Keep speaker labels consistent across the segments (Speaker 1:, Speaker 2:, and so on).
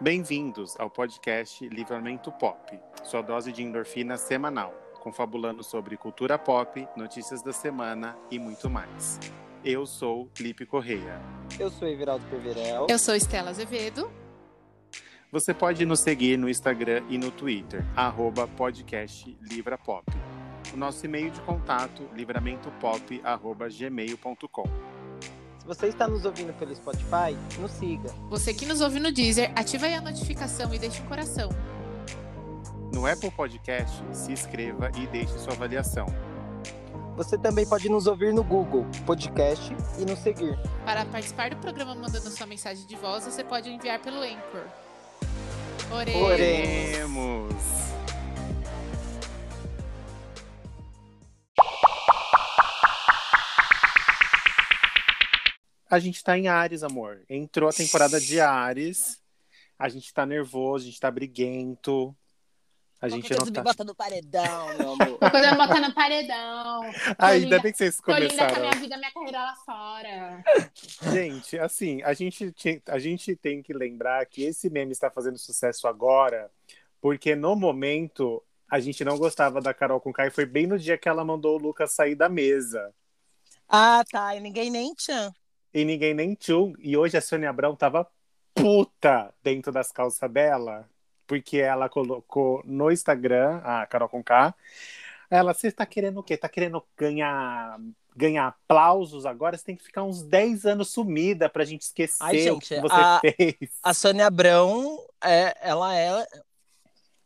Speaker 1: Bem-vindos ao podcast Livramento Pop, sua dose de endorfina semanal, confabulando sobre cultura pop, notícias da semana e muito mais. Eu sou Lipe Correia.
Speaker 2: Eu sou Everaldo Perverel.
Speaker 3: Eu sou Estela Azevedo.
Speaker 1: Você pode nos seguir no Instagram e no Twitter, arroba podcast Livrapop. O nosso e-mail de contato, livramentopop.gmail.com.
Speaker 2: Se você está nos ouvindo pelo Spotify, nos siga.
Speaker 3: Você que nos ouve no Deezer, ativa aí a notificação e deixe um coração.
Speaker 1: No Apple Podcast, se inscreva e deixe sua avaliação.
Speaker 2: Você também pode nos ouvir no Google Podcast e nos seguir.
Speaker 3: Para participar do programa mandando sua mensagem de voz, você pode enviar pelo Anchor. Oremos.
Speaker 1: Oremos! A gente tá em Ares, amor. Entrou a temporada de Ares. A gente tá nervoso, a gente tá briguento. A gente não tá.
Speaker 2: me bota no paredão, meu amor.
Speaker 3: Uma coisa botar no paredão.
Speaker 1: Ainda bem que vocês
Speaker 3: Tô linda com a
Speaker 1: começaram.
Speaker 3: minha vida, minha carreira lá fora.
Speaker 1: Gente, assim, a gente, tinha- a gente tem que lembrar que esse meme está fazendo sucesso agora, porque no momento a gente não gostava da Carol com e foi bem no dia que ela mandou o Lucas sair da mesa.
Speaker 2: Ah, tá. E ninguém nem tchan.
Speaker 1: E ninguém nem tchum. E hoje a Sônia Abrão tava puta dentro das calças dela, porque ela colocou no Instagram, a Carol com K, ela, você tá querendo o quê? Tá querendo ganhar ganhar aplausos agora? Você tem que ficar uns 10 anos sumida pra gente esquecer
Speaker 2: Ai,
Speaker 1: o
Speaker 2: gente,
Speaker 1: que você
Speaker 2: a-
Speaker 1: fez.
Speaker 2: A Sônia Abrão, é, ela é,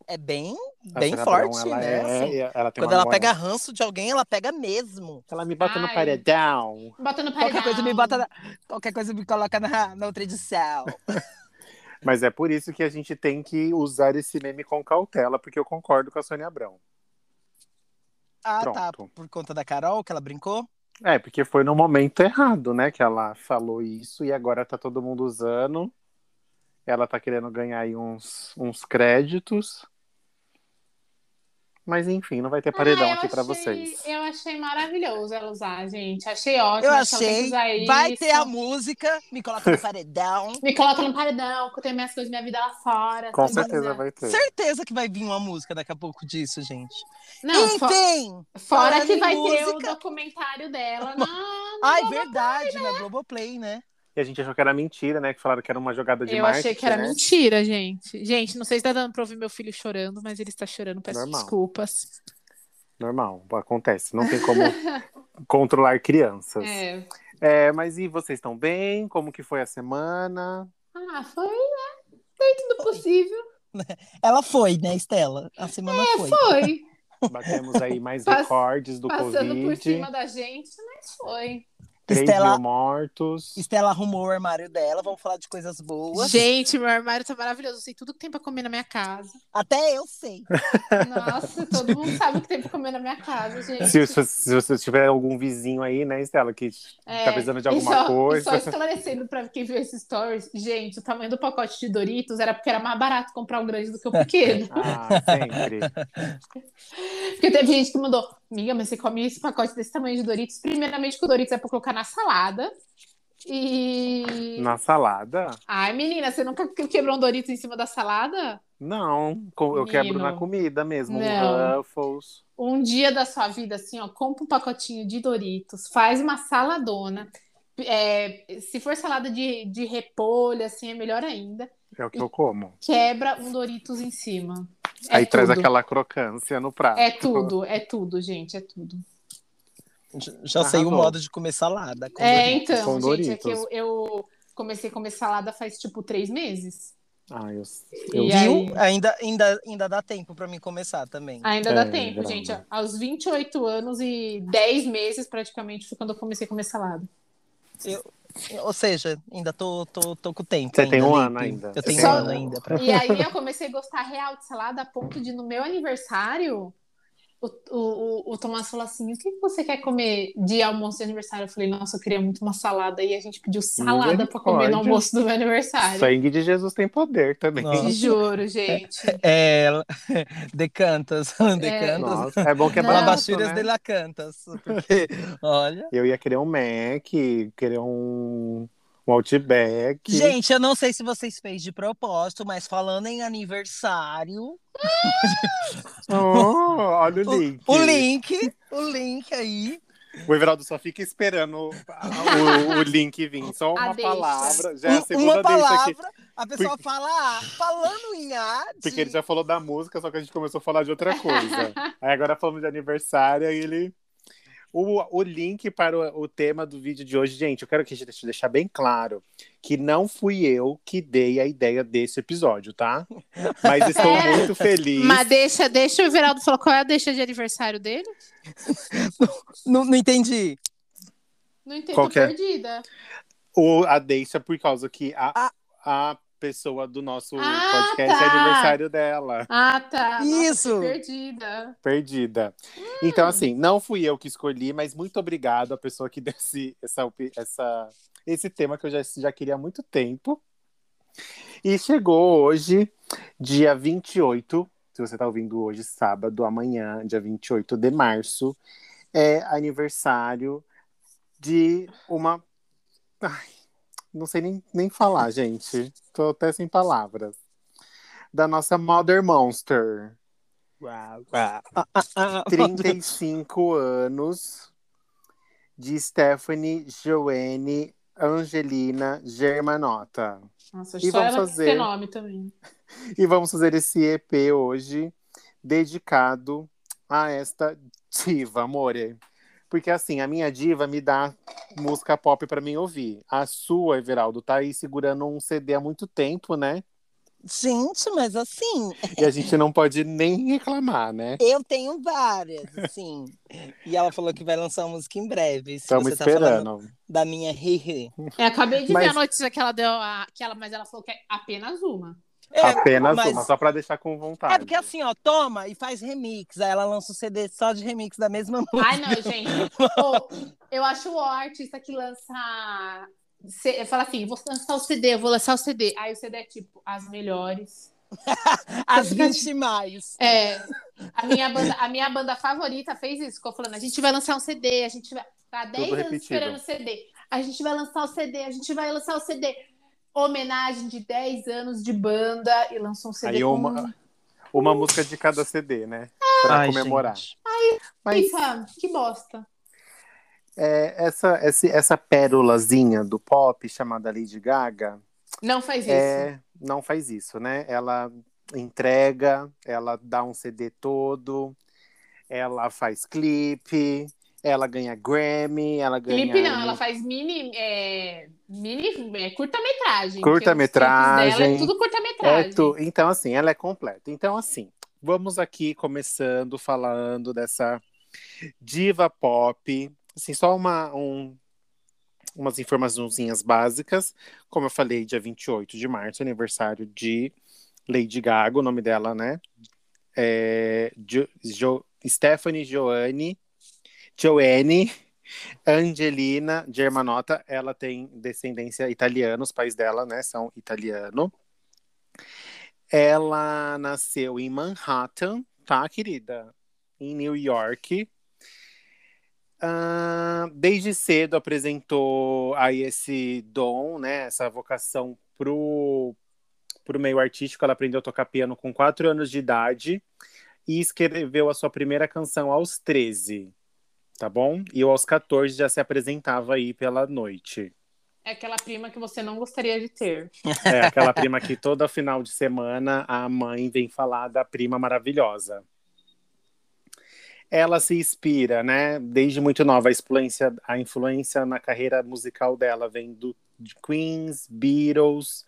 Speaker 2: é bem,
Speaker 1: A
Speaker 2: bem forte,
Speaker 1: ela
Speaker 2: né?
Speaker 1: é-
Speaker 2: assim.
Speaker 1: ela
Speaker 2: Quando ela pega ranço de alguém, ela pega mesmo.
Speaker 1: Ela me bota no
Speaker 3: Ai.
Speaker 1: paredão.
Speaker 3: Bota no paredão.
Speaker 2: Qualquer coisa me bota, na- qualquer coisa me coloca na, na outra edição.
Speaker 1: Mas é por isso que a gente tem que usar esse meme com cautela, porque eu concordo com a Sônia Abrão.
Speaker 2: Ah, tá.
Speaker 1: Pronto.
Speaker 2: Por conta da Carol, que ela brincou?
Speaker 1: É, porque foi no momento errado, né, que ela falou isso e agora tá todo mundo usando. Ela tá querendo ganhar aí uns, uns créditos. Mas enfim, não vai ter paredão
Speaker 3: Ah,
Speaker 1: aqui pra
Speaker 3: achei-
Speaker 1: vocês.
Speaker 3: Eu achei maravilhoso ela usar, gente. Achei ótimo.
Speaker 2: Eu achei.
Speaker 3: usar
Speaker 2: Vai
Speaker 3: isso.
Speaker 2: ter a música, me coloca no paredão.
Speaker 3: Me coloca no paredão, que eu tenho minhas coisas, minha vida lá fora.
Speaker 1: Com certeza
Speaker 3: dizendo.
Speaker 1: vai ter.
Speaker 2: Certeza que vai vir uma música daqui a pouco disso, gente.
Speaker 3: Não,
Speaker 2: Enfim!
Speaker 3: fora
Speaker 2: falando
Speaker 3: que vai ter o
Speaker 2: música-
Speaker 3: documentário dela na.
Speaker 2: Ai,
Speaker 3: na-
Speaker 2: verdade, na Globoplay, né?
Speaker 1: E a gente achou que era mentira, né? Que falaram que era uma jogada de
Speaker 3: Eu
Speaker 1: marketing,
Speaker 3: achei que era
Speaker 1: né?
Speaker 3: mentira, gente. Gente, não sei se tá dando pra ouvir meu filho chorando, mas ele está chorando. Peço
Speaker 1: Normal.
Speaker 3: desculpas.
Speaker 1: Normal, acontece. Não tem como controlar crianças.
Speaker 3: É.
Speaker 1: É, mas e vocês estão bem? Como que foi a semana?
Speaker 3: Ah, foi, né? Dentro do possível.
Speaker 2: Ela foi, né, Estela? A semana foi.
Speaker 3: Foi.
Speaker 1: Batemos aí mais recordes do
Speaker 3: Passando por
Speaker 1: Covid.
Speaker 3: cima da gente, mas foi.
Speaker 1: 3
Speaker 2: Estela-
Speaker 1: mil mortos.
Speaker 2: Estela arrumou o armário dela, vamos falar de coisas boas.
Speaker 3: Gente, meu armário tá maravilhoso. Eu sei tudo que tem pra comer na minha casa.
Speaker 2: Até eu sei.
Speaker 3: Nossa, todo mundo sabe o que tem pra comer na minha casa, gente.
Speaker 1: Se, se, se você tiver algum vizinho aí, né, Estela, que
Speaker 3: É,
Speaker 1: tá precisando de
Speaker 3: e
Speaker 1: alguma
Speaker 3: só,
Speaker 1: coisa.
Speaker 3: e Só esclarecendo pra quem viu esses stories, gente, o tamanho do pacote de Doritos era porque era mais barato comprar o grande do que o pequeno.
Speaker 1: Ah, sempre.
Speaker 3: Porque teve gente que mandou, amiga, mas você come esse pacote desse tamanho de Doritos? Primeiramente, que o Doritos é pra colocar na salada. E.
Speaker 1: Na salada?
Speaker 3: Ai, menina, você nunca quebrou um Doritos em cima da salada?
Speaker 1: Não, eu quebro
Speaker 3: Menino.
Speaker 1: na comida mesmo.
Speaker 3: Não.
Speaker 1: Um Ruffles.
Speaker 3: Um dia da sua vida, assim, ó, compra um pacotinho de Doritos, faz uma saladona. É, se for salada de, de repolho, assim, é melhor ainda.
Speaker 1: É o que eu como.
Speaker 3: Quebra um Doritos em cima. É
Speaker 1: aí traz
Speaker 3: tudo.
Speaker 1: aquela crocância no prato.
Speaker 3: É tudo, é tudo, gente, é tudo.
Speaker 2: Já sei o modo de comer salada. com
Speaker 3: É,
Speaker 2: Doritos.
Speaker 3: então,
Speaker 1: Com
Speaker 3: gente, é que eu, eu comecei a comer salada faz tipo três meses.
Speaker 1: Ah, eu, eu
Speaker 3: E aí-
Speaker 2: Ainda, ainda, ainda dá tempo pra mim começar também.
Speaker 3: Ainda
Speaker 1: É,
Speaker 3: dá tempo,
Speaker 1: grande.
Speaker 3: gente. Aos 28 anos e 10 meses, praticamente, foi quando eu comecei a comer salada.
Speaker 2: Ou seja, ainda tô, tô, tô com tempo.
Speaker 1: Você
Speaker 2: ainda,
Speaker 1: tem um
Speaker 2: Lipe.
Speaker 1: ano ainda.
Speaker 2: Eu tenho
Speaker 3: tem
Speaker 2: um ano
Speaker 1: ano.
Speaker 2: ainda. Pra...
Speaker 3: E aí eu comecei a gostar real de salada a ponto de, no meu aniversário, o, o, o, Tomás falou assim: o que você quer comer de almoço de aniversário? Eu falei, nossa, eu queria muito uma salada. E a gente pediu salada pra comer no almoço do meu aniversário.
Speaker 1: Sangue de Jesus tem poder também.
Speaker 2: Nossa.
Speaker 3: Juro, gente.
Speaker 2: É, decantas, decantas.
Speaker 1: Nossa, é bom que é barato, né?
Speaker 2: de lacantas. Porque, olha,
Speaker 1: Eu ia querer um Mac, querer um, Um Outback.
Speaker 4: Gente, eu não sei se vocês fez de propósito, mas falando em aniversário,
Speaker 1: Oh, olha o link.
Speaker 4: o link, o link aí.
Speaker 1: O Everaldo só fica esperando o, o- o link vir. Só uma
Speaker 3: A
Speaker 1: palavra. Já é a segunda
Speaker 4: uma palavra,
Speaker 1: aqui.
Speaker 4: a pessoa fala, ah, falando em arte.
Speaker 1: Porque ele já falou da música, só que a gente começou a falar de outra coisa. Aí agora falamos de aniversário, aí ele. O, o link para o, o tema do vídeo de hoje, gente, eu quero que a gente deixar bem claro que não fui eu que dei a ideia desse episódio, tá? Mas estou
Speaker 3: É.
Speaker 1: muito feliz.
Speaker 3: Mas deixa, deixa o Everaldo falar qual é a deixa de aniversário dele.
Speaker 4: Não, não entendi.
Speaker 3: Não entendo,
Speaker 1: Qual
Speaker 3: tô
Speaker 1: que é?
Speaker 3: perdida.
Speaker 1: O, a deixa por causa que a,
Speaker 4: Ah.
Speaker 1: a pessoa do nosso
Speaker 3: Ah,
Speaker 1: podcast é
Speaker 3: tá.
Speaker 1: aniversário dela.
Speaker 3: Ah, tá. Nossa,
Speaker 4: Isso.
Speaker 3: tô perdida.
Speaker 1: Perdida. Então, assim, não fui eu que escolhi, mas muito obrigado à pessoa que deu esse, essa, essa, esse tema que eu já, já queria há muito tempo. E chegou hoje, dia 28, se você está ouvindo hoje, sábado, amanhã, dia 28 de março, é aniversário de uma. Ai, não sei nem, nem falar, gente. Tô até sem palavras. Da nossa Mother Monster.
Speaker 4: Uau, uau. Ah, ah, ah.
Speaker 1: 35 anos de Stephanie Joanne Angelina Germanota.
Speaker 3: Nossa,
Speaker 1: E vamos fazer.
Speaker 3: nome também.
Speaker 1: E vamos fazer esse EP hoje dedicado a esta diva, amore. Porque assim, a minha diva me dá música pop pra mim ouvir. A sua, Everaldo, tá aí segurando um CD há muito tempo, né?
Speaker 4: Gente, mas assim,
Speaker 1: E a gente não pode nem reclamar, né?
Speaker 4: eu tenho várias, assim. E ela falou que vai lançar uma música em breve. Se
Speaker 1: Estamos
Speaker 4: você tá falando
Speaker 1: esperando.
Speaker 4: da minha Riri.
Speaker 3: É, acabei de
Speaker 1: Mas-
Speaker 3: ver a notícia que ela deu, a, que ela, mas ela falou que é apenas uma.
Speaker 4: É,
Speaker 1: Apenas
Speaker 4: mas-
Speaker 1: uma, só pra deixar com vontade.
Speaker 4: É porque assim, ó, toma e faz remix. Aí ela lança o CD só de remix da mesma música.
Speaker 3: Ai, não, gente. Pô, eu acho o artista que lança. Fala assim, vou lançar o CD, eu vou lançar o CD. Aí o CD é tipo, as melhores.
Speaker 4: As 20 mais.
Speaker 3: É, a minha banda, a minha banda favorita fez isso, ficou falando, a gente vai lançar um CD, a gente vai tá 10
Speaker 1: Tudo
Speaker 3: anos
Speaker 1: repetido.
Speaker 3: esperando o CD. A gente vai lançar o CD, a gente vai lançar o CD. Homenagem de 10 anos de banda e lançou um CD
Speaker 1: Aí
Speaker 3: com...
Speaker 1: uma, uma música de cada CD, né? Pra
Speaker 4: Ai,
Speaker 1: comemorar.
Speaker 4: gente.
Speaker 1: Mas
Speaker 3: Pensa, que bosta.
Speaker 1: é, essa, esse- essa pérolazinha do pop chamada Lady Gaga
Speaker 3: Não faz isso.
Speaker 1: é, não faz isso, né? Ela entrega, ela dá um CD todo, ela faz clipe, ela ganha Grammy, ela ganha.
Speaker 3: Clipe não, ela faz mini, é, mini é, curta-metragem.
Speaker 1: Curta-metragem.
Speaker 3: clipes dela É tudo
Speaker 1: É
Speaker 3: curta-metragem.
Speaker 1: tu- Então, assim, ela é completa. Então, assim, vamos aqui começando falando dessa diva pop. Assim, só uma, um, umas informações básicas. Como eu falei, dia 28 de março, aniversário de Lady Gaga, o nome dela, né? É, Jo- Jo- Stephanie Joanne, Joanne Angelina Germanota. Ela tem descendência italiana, os pais dela, né, são italiano. Ela nasceu em Manhattan, tá, querida? Em New York. Ah, desde cedo apresentou aí esse dom, né? Essa vocação pro, pro meio artístico. Ela aprendeu a tocar piano com 4 anos de idade e escreveu a sua primeira canção aos 13, tá bom? E aos 14 já se apresentava aí pela noite.
Speaker 3: É aquela prima que você não gostaria de ter.
Speaker 1: É aquela prima que toda final de semana a mãe vem falar da prima maravilhosa. Ela se inspira, né? Desde muito nova, a influência, a influência na carreira musical dela vem do de Queens, Beatles,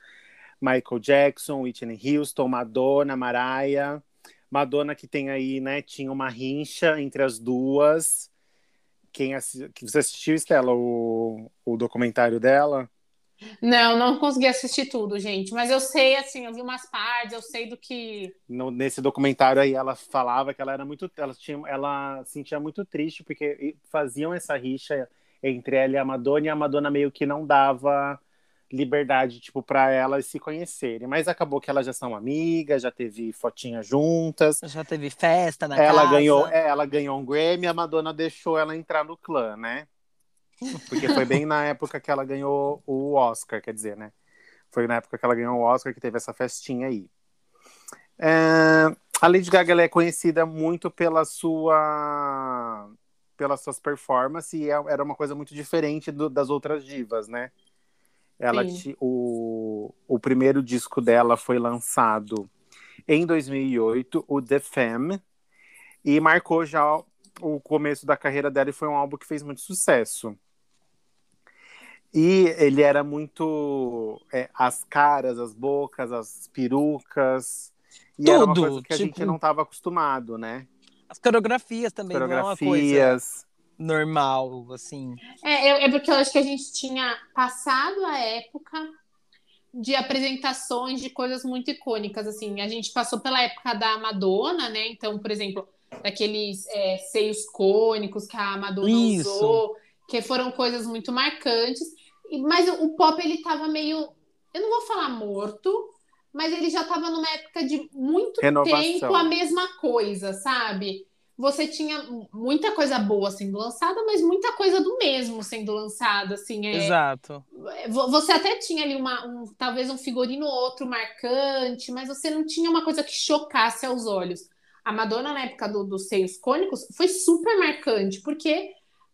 Speaker 1: Michael Jackson, Whitney Houston, Madonna, Mariah. Madonna que tem aí, né? Tinha uma rincha entre as duas. Quem assi... que Você assistiu, Estela, o, o documentário dela?
Speaker 3: Não, não consegui assistir tudo, gente. Mas eu sei, assim, eu vi umas partes, eu sei do que.
Speaker 1: no- nesse documentário aí ela falava que ela era muito ela tinha ela se sentia muito triste porque faziam essa rixa entre ela e a Madonna e a Madonna meio que não dava liberdade tipo para elas se conhecerem mas acabou que elas já são amigas já teve fotinha juntas
Speaker 4: Já teve festa na
Speaker 1: ela
Speaker 4: casa.
Speaker 1: ganhou é, ela ganhou um Grammy a Madonna deixou ela entrar no clã né Porque foi bem na época que ela ganhou o Oscar, quer dizer, né? Foi na época que ela ganhou o Oscar que teve essa festinha aí. É, a Lady Gaga é conhecida muito pela sua pelas suas performances e é, era uma coisa muito diferente do, das outras divas, né? Ela o, o primeiro disco dela foi lançado em 2008, o The Femme, e marcou já o começo da carreira dela e foi um álbum que fez muito sucesso. E ele era muito é, as caras, as bocas, as perucas. E era uma
Speaker 2: Tudo,
Speaker 1: coisa que a gente
Speaker 2: tipo-
Speaker 1: não estava acostumado, né?
Speaker 2: As coreografias também não é uma coisa
Speaker 1: Coreografias.
Speaker 2: Normal, assim.
Speaker 3: É, eu- é porque eu acho que a gente tinha passado a época de apresentações de coisas muito icônicas, assim. A gente passou pela época da Madonna, né? Então, por exemplo, daqueles é, seios cônicos que a Madonna
Speaker 2: Isso.
Speaker 3: usou, que foram coisas muito marcantes. Mas o, o pop, ele tava meio... Eu não vou falar morto, mas ele já tava numa época de muito
Speaker 1: Renovação.
Speaker 3: tempo a mesma coisa, sabe? Você tinha muita coisa boa sendo lançada, mas muita coisa do mesmo sendo lançada, assim. É,
Speaker 2: Exato.
Speaker 3: Vo- Você até tinha ali uma, um, talvez um figurino ou outro marcante, mas você não tinha uma coisa que chocasse aos olhos. A Madonna, na época do- dos seios cônicos, foi super marcante, porque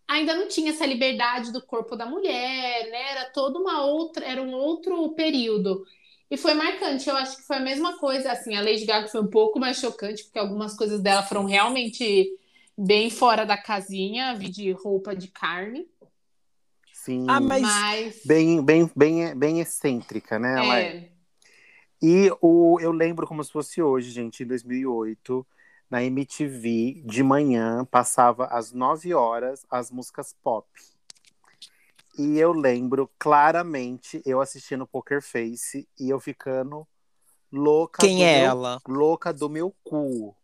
Speaker 3: ainda não tinha essa liberdade do corpo da mulher, né? Era toda uma outra, era um outro período. E foi marcante, eu acho que foi a mesma coisa, assim, a Lady Gaga foi um pouco mais chocante, porque algumas coisas dela foram realmente bem fora da casinha, vi de roupa de carne,
Speaker 1: Sim.
Speaker 2: Ah, mas-
Speaker 3: mas...
Speaker 1: Bem, bem, bem, bem excêntrica, né? Ela é.
Speaker 3: é.
Speaker 1: E o, eu lembro como se fosse hoje, gente, em 2008, na MTV, de manhã, passava às 9 horas as músicas pop. E eu lembro claramente eu assistindo Poker Face e eu ficando louca
Speaker 2: Quem é
Speaker 1: meu,
Speaker 2: ela?
Speaker 1: louca do meu cu.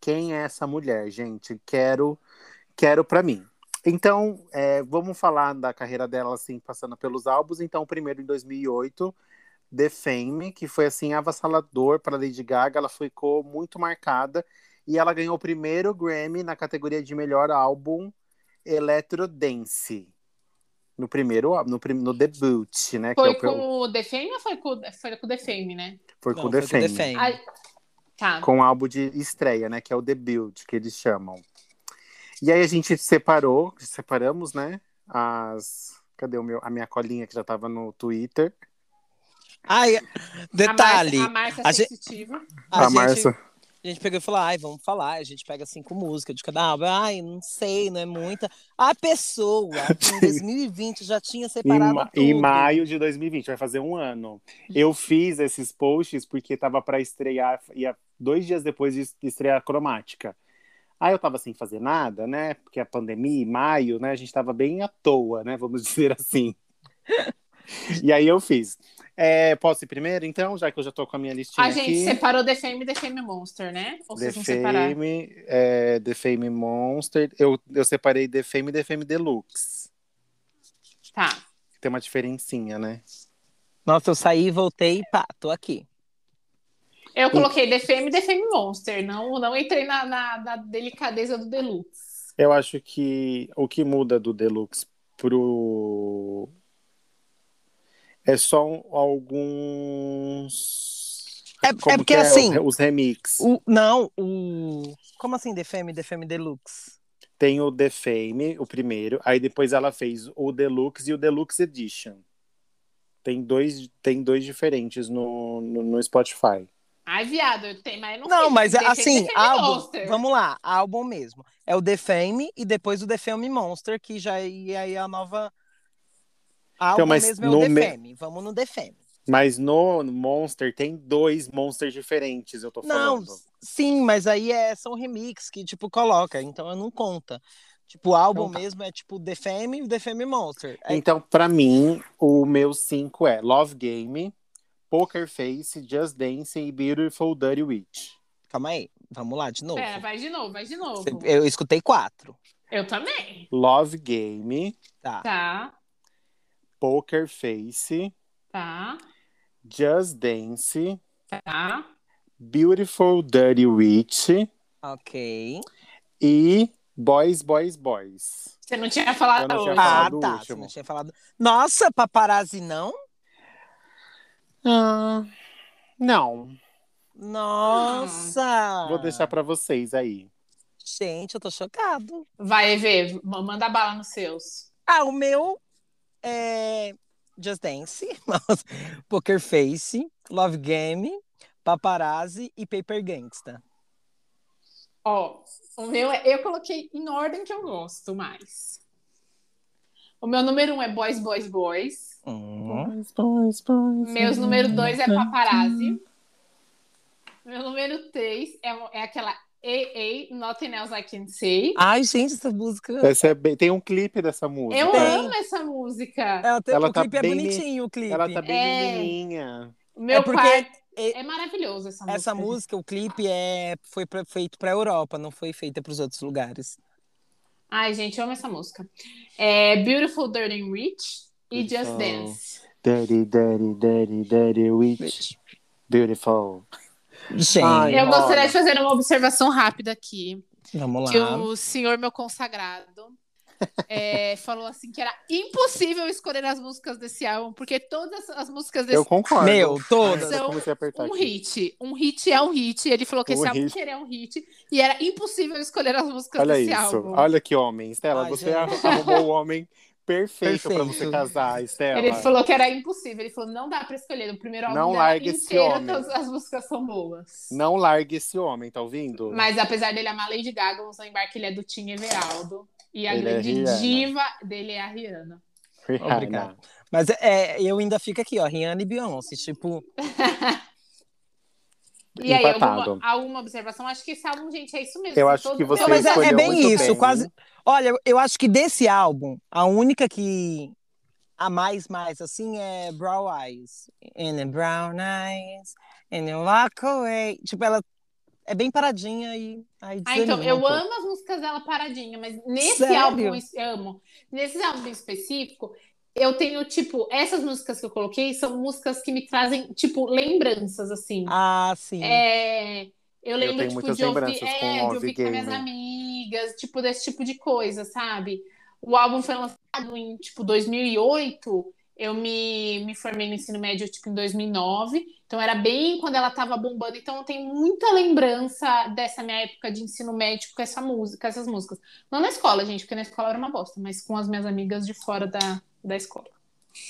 Speaker 1: Quem é essa mulher, gente? Quero, quero para mim. Então, é, vamos falar da carreira dela, assim, passando pelos álbuns. Então, primeiro em 2008, The Fame, que foi, assim, avassalador para Lady Gaga. Ela ficou muito marcada. E ela ganhou o primeiro Grammy na categoria de melhor álbum Electro Dance. No primeiro, no, no debut, né?
Speaker 3: Foi
Speaker 1: que é o,
Speaker 3: com o The Fame ou foi com, foi com o The Fame, né?
Speaker 1: foi
Speaker 2: Não,
Speaker 1: com
Speaker 2: foi
Speaker 1: The
Speaker 2: com
Speaker 1: Fame.
Speaker 2: The Fame.
Speaker 3: Ai, tá.
Speaker 1: com o álbum de estreia, né? Que é o debut, que eles chamam. E aí a gente separou, separamos, né? As. Cadê o meu, a minha colinha que já tava no Twitter?
Speaker 2: Ai, detalhe.
Speaker 3: A Márcia
Speaker 2: a gente-
Speaker 3: sensitiva.
Speaker 2: A,
Speaker 1: a
Speaker 2: gente,
Speaker 1: Marcia.
Speaker 2: A gente pegou e falou, ai, vamos falar. A gente pega cinco músicas de cada álbum. Ai, não sei, não é muita. A pessoa, em 2020, já tinha
Speaker 1: Em,
Speaker 2: separado
Speaker 1: ma-
Speaker 2: tudo.
Speaker 1: em maio de 2020, vai fazer um ano. Eu fiz esses posts porque tava para estrear, ia dois dias depois de estrear a cromática. Aí eu tava sem fazer nada, né? Porque a pandemia, em maio, né? A gente tava bem à toa, né? Vamos dizer assim. e aí eu fiz. É, posso ir primeiro, então, já que eu já tô com a minha listinha
Speaker 3: A gente
Speaker 1: aqui.
Speaker 3: separou The Fame e The Fame Monster, né? Ou
Speaker 1: The
Speaker 3: vocês vão separar?
Speaker 1: Fame, é, The Fame Monster. Eu, eu separei The Fame e The Fame Deluxe.
Speaker 3: Tá.
Speaker 1: Tem uma diferencinha, né?
Speaker 2: Nossa, eu saí, voltei e pá, tô aqui.
Speaker 3: Eu coloquei The Fame e The Fame Monster. Não, não entrei na, na, na delicadeza do Deluxe.
Speaker 1: Eu acho que o que muda do Deluxe pro. É só um- alguns.
Speaker 2: É-
Speaker 1: Como
Speaker 2: é porque,
Speaker 1: que
Speaker 2: assim,
Speaker 1: Os remix.
Speaker 2: O, não, o. Como assim, The Fame, The Fame Deluxe?
Speaker 1: Tem o The Fame, o primeiro. Aí depois ela fez o Deluxe e o Deluxe Edition. Tem dois, tem dois diferentes no, no, no Spotify.
Speaker 3: Ai, viado, tenho, mas não
Speaker 2: Não, mas
Speaker 3: Fame,
Speaker 2: assim, álbum.
Speaker 3: Monster.
Speaker 2: Vamos lá, álbum mesmo. É o The Fame e depois o The Fame Monster, que já é aí a nova. Álbum
Speaker 1: mas
Speaker 2: mesmo é o
Speaker 1: no
Speaker 2: The
Speaker 1: me-.
Speaker 2: Vamos no The Fame.
Speaker 1: Mas no Monster tem dois Monsters diferentes, eu tô
Speaker 2: Não,
Speaker 1: falando.
Speaker 2: sim, mas aí é, são remix que, tipo, coloca, então não conta. Tipo, o álbum
Speaker 1: Então tá.
Speaker 2: mesmo é tipo The Fame e The Fame Monster. É,
Speaker 1: Então, pra mim, o meu cinco é Love Game, Poker Face, Just Dance e Beautiful Dirty Witch.
Speaker 2: Calma aí, vamos lá de novo.
Speaker 3: Pera, vai de novo, vai de novo.
Speaker 2: Eu escutei quatro.
Speaker 3: Eu também.
Speaker 1: Love Game,
Speaker 2: Tá.
Speaker 3: Tá,
Speaker 1: Poker Face,
Speaker 3: tá,
Speaker 1: Just Dance,
Speaker 3: tá.
Speaker 1: Beautiful Dirty Witch
Speaker 2: Ok.
Speaker 1: e Boys, Boys, Boys.
Speaker 3: Você não tinha falado
Speaker 1: Eu não tinha falado.
Speaker 2: Ah, tá. Você não tinha falado. Nossa, paparazzi não?
Speaker 1: Ah, não.
Speaker 2: Nossa!
Speaker 1: Vou deixar pra vocês aí.
Speaker 2: Gente, eu tô chocado.
Speaker 3: Vai ver, manda bala nos seus.
Speaker 2: Ah, o meu é Just Dance, Poker Face, Love Game, Paparazzi e Paper Gangsta.
Speaker 3: Ó, o meu é, eu coloquei em ordem que eu gosto mais. O meu número um é Boys, Boys, Boys.
Speaker 2: Hum.
Speaker 1: Boys, boys, boys.
Speaker 3: Meus número dois é Paparazzi. Meu número três é, é aquela AA, Nothing Else I Can Say.
Speaker 2: Ai, gente, essa música.
Speaker 1: Essa é bem- Tem um clipe dessa música.
Speaker 3: Eu
Speaker 2: Tem.
Speaker 3: amo essa música.
Speaker 2: Ela tem-
Speaker 1: Ela
Speaker 2: o
Speaker 1: tá
Speaker 2: clipe é
Speaker 1: bem-
Speaker 2: bonitinho, o clipe.
Speaker 1: Ela tá bem
Speaker 3: É.
Speaker 1: menininha.
Speaker 3: Meu
Speaker 2: É porque
Speaker 3: quarto
Speaker 2: é-
Speaker 3: é maravilhoso essa música.
Speaker 2: Essa música, o clipe é foi pra, feito pra Europa, não foi feita pros outros lugares.
Speaker 3: Ai, gente, eu amo essa música. É Beautiful, Dirty Rich e Just. Dance.
Speaker 1: Daddy, daddy, daddy, daddy, witch. Beautiful.
Speaker 2: Gente,
Speaker 1: Ai,
Speaker 3: Eu gostaria
Speaker 1: olha.
Speaker 3: de fazer uma observação rápida aqui.
Speaker 2: vamos
Speaker 3: Que
Speaker 2: lá.
Speaker 3: o senhor, meu consagrado, é, falou assim que era impossível escolher as músicas desse álbum, porque todas as músicas desse
Speaker 1: Eu concordo.
Speaker 2: Meu, todas.
Speaker 1: Apertar
Speaker 3: um
Speaker 1: aqui.
Speaker 3: hit. Um hit é um hit. Ele falou que
Speaker 1: Um
Speaker 3: esse álbum
Speaker 1: hit.
Speaker 3: inteiro é um hit. E era impossível escolher as músicas
Speaker 1: Olha
Speaker 3: desse
Speaker 1: isso.
Speaker 3: álbum.
Speaker 1: Olha que homem. Estela,
Speaker 2: Ai,
Speaker 1: você
Speaker 2: gente.
Speaker 1: arrumou o homem perfeito, pra
Speaker 2: Perfeito.
Speaker 1: você casar, Estela.
Speaker 3: Ele falou que era impossível. Ele falou, não dá pra escolher. O primeiro álbum
Speaker 1: Não largue esse
Speaker 3: inteiro,
Speaker 1: homem.
Speaker 3: todas as músicas são boas.
Speaker 1: Não largue esse homem, tá ouvindo?
Speaker 3: Mas apesar dele amar Lady Gaga, vamos lembrar que ele é do Tim Everaldo. E a
Speaker 1: Ele é
Speaker 3: grande
Speaker 1: Rihanna.
Speaker 3: diva dele é a Rihanna.
Speaker 1: Rihanna.
Speaker 2: Obrigado. Mas é, eu ainda fico aqui, ó, Rihanna e Beyoncé, tipo,
Speaker 3: E aí, alguma, alguma observação? Acho que esse álbum, gente, é isso mesmo.
Speaker 1: Eu acho
Speaker 3: todo
Speaker 1: que
Speaker 3: mundo-
Speaker 1: você
Speaker 2: Não, mas é- é bem
Speaker 1: muito
Speaker 2: isso,
Speaker 1: bem.
Speaker 2: quase- Olha, eu- acho que desse álbum, a única que a mais, mais, assim, é Brown Eyes. In the brown eyes, and you walk away. Tipo, ela é bem paradinha e aí
Speaker 3: Ah, então, eu
Speaker 2: um
Speaker 3: amo as músicas dela paradinha, mas nesse
Speaker 2: Sério?
Speaker 3: álbum, eu amo. Nesse álbum específico, eu tenho, tipo, essas músicas que eu coloquei são músicas que me trazem, tipo, lembranças, assim.
Speaker 2: Ah, sim.
Speaker 3: É, eu lembro,
Speaker 1: tenho
Speaker 3: tipo, de ouvir, é, de ouvir com as minhas amigas, tipo, desse tipo de coisa, sabe? O álbum foi lançado em, tipo, 2008, eu me, me formei no ensino médio, tipo, em 2009, então era bem quando ela tava bombando, então eu tenho muita lembrança dessa minha época de ensino médio com essa música, essas músicas. Não na escola, gente, porque na escola era uma bosta, mas com as minhas amigas de fora da, da escola.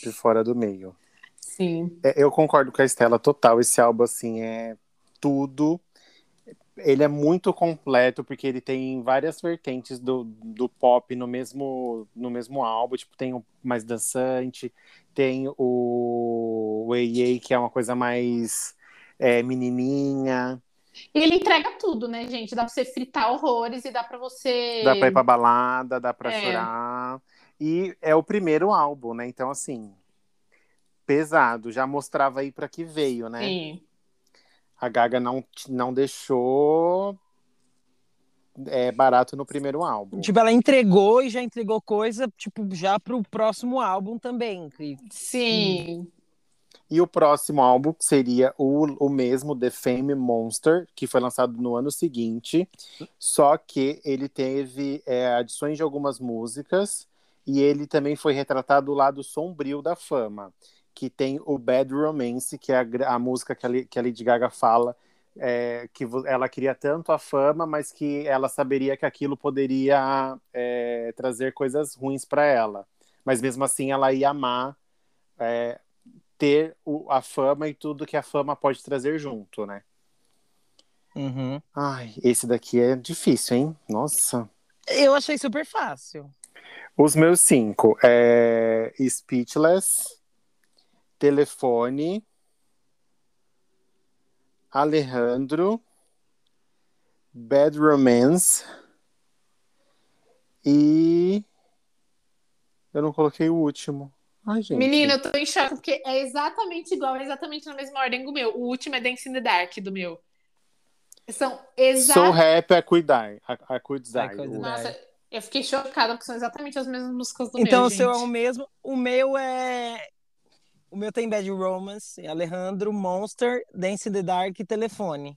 Speaker 1: De fora do meio.
Speaker 3: Sim.
Speaker 1: É, eu concordo com a Estela total. Esse álbum, assim, é tudo. Ele é muito completo, porque ele tem várias vertentes do, do pop no mesmo, no mesmo álbum. Tipo, tem o mais dançante, tem o, o que é uma coisa mais é, menininha.
Speaker 3: E ele entrega tudo, né, gente? Dá pra você fritar horrores e dá pra você.
Speaker 1: Dá pra ir pra balada, dá pra
Speaker 3: É.
Speaker 1: chorar. E é o primeiro álbum, né? Então, assim, pesado. Já mostrava aí pra que veio, né?
Speaker 3: Sim.
Speaker 1: A Gaga não, não deixou é, barato no primeiro álbum.
Speaker 2: Tipo, ela entregou e já entregou coisa, tipo, já pro próximo álbum também.
Speaker 3: Sim.
Speaker 1: E o próximo álbum seria o, o mesmo, The Fame Monster, que foi lançado no ano seguinte. Só que ele teve é, adições de algumas músicas e ele também foi retratado o lado sombrio da fama, que tem o Bad Romance, que é a, a música que a, que a Lady Gaga fala é, que ela queria tanto a fama, mas que ela saberia que aquilo poderia é, trazer coisas ruins para ela. Mas mesmo assim ela ia amar é, ter o- a fama e tudo que a fama pode trazer junto, né?
Speaker 2: Uhum.
Speaker 1: Ai, esse daqui é difícil, hein? Nossa.
Speaker 2: Eu achei super fácil.
Speaker 1: Os meus cinco é Speechless, Telefone, Alejandro, Bad Romance e eu não coloquei o último. Ai, gente.
Speaker 3: Menina, eu tô em choque, porque é exatamente igual, é exatamente na mesma ordem do meu. O último é Dance in the Dark do meu. São exatamente.
Speaker 1: I, I Could Die.
Speaker 2: I Could Die.
Speaker 3: Nossa, eu fiquei chocada, porque são exatamente as mesmas músicas do
Speaker 2: Então
Speaker 3: meu.
Speaker 2: o seu é o mesmo. O meu é. O meu tem Bad Romance, Alejandro, Monster, Dance in the Dark e Telefone.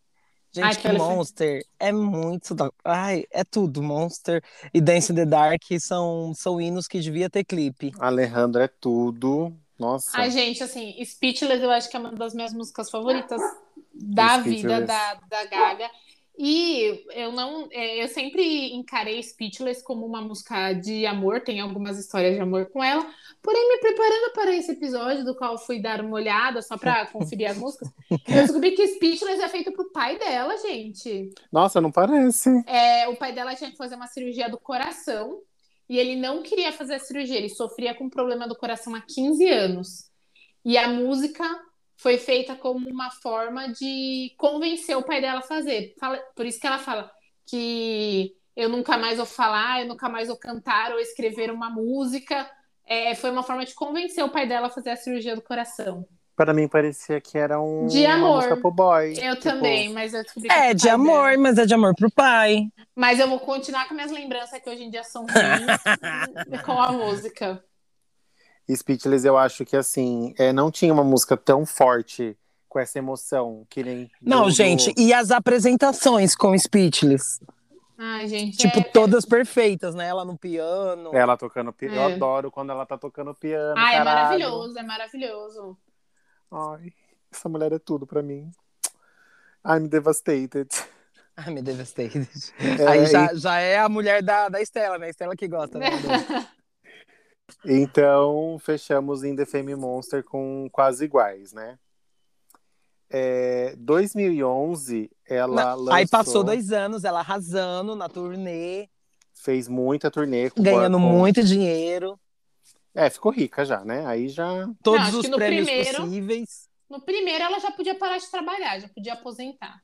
Speaker 2: Gente,
Speaker 3: Ai,
Speaker 2: que
Speaker 3: telefone.
Speaker 2: Monster é muito. Ai, é tudo. Monster e Dance in the Dark são, são hinos que devia ter clipe.
Speaker 1: Alejandro é tudo. Nossa.
Speaker 3: Ai, gente, assim, Speechless eu acho que é uma das minhas músicas favoritas da vida da, da Gaga. E eu não, é, eu sempre encarei Speechless como uma música de amor, tem algumas histórias de amor com ela. Porém, me preparando para esse episódio, do qual fui dar uma olhada só para conferir as músicas, eu descobri que Speechless é feito pro pai dela, gente.
Speaker 1: Nossa, não parece.
Speaker 3: É, o pai dela tinha que fazer uma cirurgia do coração e ele não queria fazer a cirurgia, ele sofria com problema do coração há 15 anos. E a música foi feita como uma forma de convencer o pai dela a fazer. Por isso que ela fala que eu nunca mais vou falar, eu nunca mais vou cantar ou escrever uma música. É, foi uma forma de convencer o pai dela a fazer a cirurgia do coração.
Speaker 1: Para mim parecia que era um,
Speaker 3: De amor.
Speaker 1: música pro boy.
Speaker 3: Eu
Speaker 1: Tipo,
Speaker 3: também, mas eu descobri que
Speaker 2: É
Speaker 3: pro
Speaker 2: de amor,
Speaker 3: dela.
Speaker 2: mas é de amor pro pai.
Speaker 3: Mas eu vou continuar com minhas lembranças que hoje em dia são ruins com a música.
Speaker 1: Speechless, eu acho que assim, é, não tinha uma música tão forte com essa emoção que nem.
Speaker 2: Não,
Speaker 1: do-
Speaker 2: gente, e as apresentações com Speechless?
Speaker 3: Ai, gente.
Speaker 2: Tipo,
Speaker 3: é...
Speaker 2: todas perfeitas, né? Ela no piano.
Speaker 1: Ela tocando piano. Eu
Speaker 3: É.
Speaker 1: adoro quando ela tá tocando piano.
Speaker 3: Ai, é
Speaker 1: caralho.
Speaker 3: maravilhoso, é maravilhoso.
Speaker 1: Ai, essa mulher é tudo pra mim. I'm devastated.
Speaker 2: Ai, me devastated.
Speaker 1: É,
Speaker 2: Aí já, já é a mulher da, da Estela, né? A Estela que gosta, né?
Speaker 1: Então, fechamos em The Fame Monster com quase iguais, né? É, 2011, ela lançou,
Speaker 2: Aí passou dois anos, ela arrasando na turnê,
Speaker 1: fez muita turnê com
Speaker 2: ganhando muito dinheiro,
Speaker 1: É, ficou rica já, né? Aí já
Speaker 2: todos
Speaker 3: acho
Speaker 2: os prêmios
Speaker 3: primeiro-
Speaker 2: possíveis.
Speaker 3: No primeiro, ela já podia parar de trabalhar, já podia aposentar.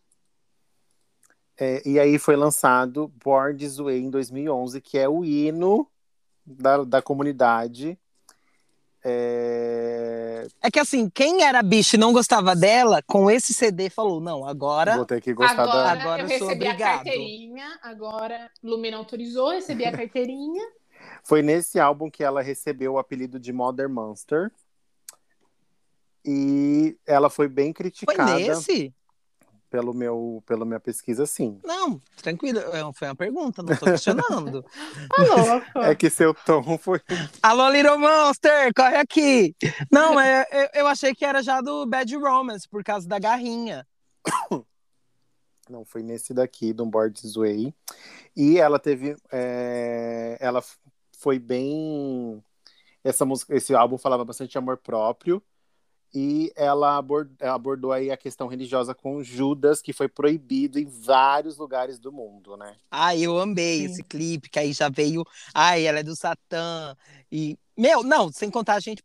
Speaker 1: É, e aí foi lançado Born This Way em 2011, que é o hino da, da comunidade. É,
Speaker 2: É que assim, quem era bicha e não gostava dela, com esse CD falou: não, agora.
Speaker 1: Vou ter que gostar
Speaker 3: Agora,
Speaker 1: da.
Speaker 2: Agora
Speaker 3: eu
Speaker 2: eu sou
Speaker 3: recebi a
Speaker 2: obrigado.
Speaker 3: carteirinha, agora Lumina autorizou, recebi a carteirinha.
Speaker 1: Foi nesse álbum que ela recebeu o apelido de Mother Monster. E ela foi bem
Speaker 2: Foi
Speaker 1: criticada
Speaker 2: nesse?
Speaker 1: Pelo meu, pela minha pesquisa, sim.
Speaker 2: Não, tranquilo, é, foi uma pergunta, não tô questionando.
Speaker 3: Tá louco.
Speaker 1: É que seu tom foi.
Speaker 2: Alô, Little Monster, corre aqui! Não, é, eu, eu achei que era já do Bad Romance, por causa da garrinha.
Speaker 1: Não, foi nesse daqui, do Board This Way. E ela teve. é, Ela foi bem. Essa música, esse álbum falava bastante de amor próprio. E ela abor- abordou aí a questão religiosa com Judas, que foi proibido em vários lugares do mundo, né?
Speaker 2: Ai, eu amei
Speaker 3: Sim.
Speaker 2: esse clipe, que aí já veio. Ai, ela é do Satã. E. Meu, não, sem contar a gente.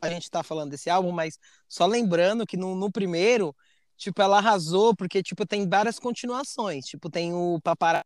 Speaker 2: A gente tá falando desse álbum, mas só lembrando que no, no primeiro, tipo, ela arrasou, porque, tipo, tem várias continuações. Tipo, tem o Paparazzi.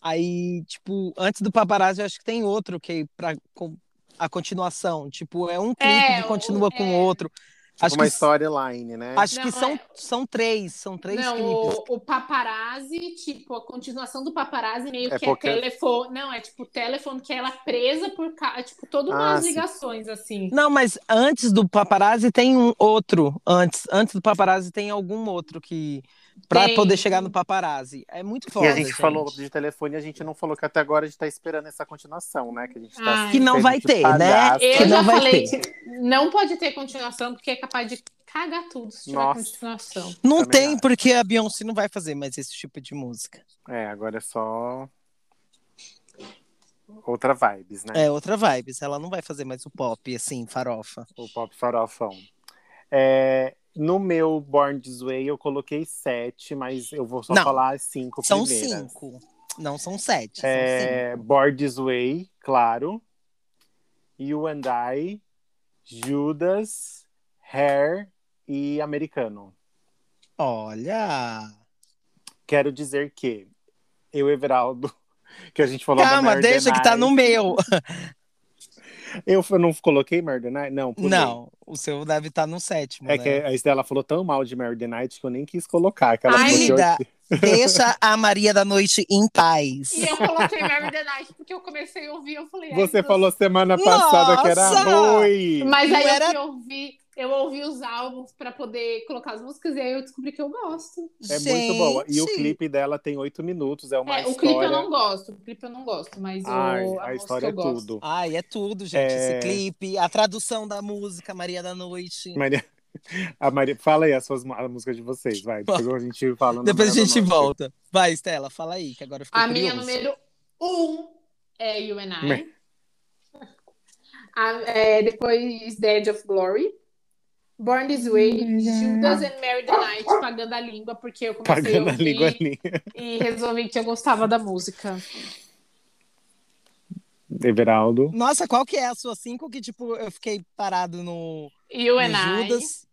Speaker 2: Aí, tipo, antes do Paparazzi, eu acho que tem outro que pra, com a continuação. Tipo, é um clipe
Speaker 3: É,
Speaker 2: que continua
Speaker 3: o-
Speaker 2: com
Speaker 3: é.
Speaker 2: outro.
Speaker 1: Tipo
Speaker 2: Acho
Speaker 1: uma
Speaker 2: que,
Speaker 1: storyline, né?
Speaker 2: acho
Speaker 3: Não,
Speaker 2: que são,
Speaker 3: é-
Speaker 2: são três, são três
Speaker 3: Não,
Speaker 2: clipes.
Speaker 3: o, o paparazzi, tipo, a continuação do paparazzi meio
Speaker 1: É
Speaker 3: que
Speaker 1: porque-
Speaker 3: é telefone. Não, é tipo telefone que ela é presa por ca... tipo, todas
Speaker 1: Ah,
Speaker 3: umas ligações, assim.
Speaker 2: Não, mas antes do paparazzi tem um outro. Antes, antes do paparazzi tem algum outro que. Pra
Speaker 3: Tem.
Speaker 2: poder chegar no paparazzi. É muito foda.
Speaker 1: e a gente, falou de telefone, a gente não falou que até agora a gente tá esperando essa continuação, né? Que a gente tá
Speaker 3: Ai.
Speaker 2: Que não vai ter, né?
Speaker 1: palhaço.
Speaker 3: Eu
Speaker 2: Que
Speaker 3: já
Speaker 2: não vai
Speaker 3: falei
Speaker 2: ter.
Speaker 3: que não pode ter continuação, porque é capaz de cagar tudo se tiver
Speaker 1: Nossa.
Speaker 3: continuação.
Speaker 2: Não
Speaker 1: Também
Speaker 2: tem,
Speaker 1: acho.
Speaker 2: porque a Beyoncé não vai fazer mais esse tipo de música.
Speaker 1: É, agora é só. Outra vibes, né?
Speaker 2: É outra vibes. Ela não vai fazer mais o pop, assim, farofa.
Speaker 1: O pop farofão. É, no meu Born This Way eu coloquei sete, mas eu vou só
Speaker 2: Não.
Speaker 1: falar as cinco
Speaker 2: São
Speaker 1: primeiras.
Speaker 2: cinco. Não são sete. São cinco.
Speaker 1: É, Born This Way, claro. You and I, Judas, Hair e Americano.
Speaker 2: Olha.
Speaker 1: Quero dizer que eu, Everaldo, que a gente falou
Speaker 2: Calma, deixa que tá no meu.
Speaker 1: Eu não coloquei Mary the Night? Não, pulei.
Speaker 2: Não, o seu deve estar no sétimo.
Speaker 1: É
Speaker 2: né?
Speaker 1: que a Estela falou tão mal de Mary the Night que eu nem quis colocar. Que ela
Speaker 3: Ai,
Speaker 2: Linda, deixa a Maria da Noite em paz.
Speaker 3: E eu coloquei Mary the Night porque eu comecei a ouvir, eu falei.
Speaker 1: Você
Speaker 3: Deus.
Speaker 1: falou semana passada que era
Speaker 2: Nossa!
Speaker 1: ruim.
Speaker 3: Mas aí
Speaker 2: era-
Speaker 3: eu fui ouvir, eu ouvi os álbuns pra poder colocar as músicas e aí eu descobri que eu gosto.
Speaker 1: É muito boa. E o
Speaker 2: Gente,
Speaker 1: clipe dela tem oito minutos, é uma
Speaker 3: É, o
Speaker 1: história.
Speaker 3: clipe eu não gosto, o clipe eu não gosto, mas
Speaker 1: Ai,
Speaker 3: o,
Speaker 1: a,
Speaker 3: música
Speaker 1: história é
Speaker 3: eu gosto.
Speaker 1: tudo.
Speaker 2: Ai, é tudo, gente.
Speaker 1: É.
Speaker 2: Esse clipe, a tradução da música Maria da Noite.
Speaker 1: Maria... A Maria... Fala aí as suas a música de vocês, vai. Depois a gente fala.
Speaker 2: Depois a gente volta. Vai, Estela, fala aí, que agora eu fiquei
Speaker 3: A minha
Speaker 2: curioso.
Speaker 3: número um é You and I.
Speaker 1: Me-
Speaker 3: A- é, depois The Edge of Glory. Born This Way, Judas and Mary the Night, pagando a língua, porque eu comecei
Speaker 1: Pagando
Speaker 3: a
Speaker 1: a
Speaker 3: ouvir
Speaker 1: língua ali.
Speaker 3: e resolvi que eu gostava da música.
Speaker 1: Everaldo.
Speaker 2: Nossa, qual que é a sua cinco que, tipo, eu fiquei parado no,
Speaker 3: You
Speaker 2: no
Speaker 3: and I,
Speaker 2: Judas?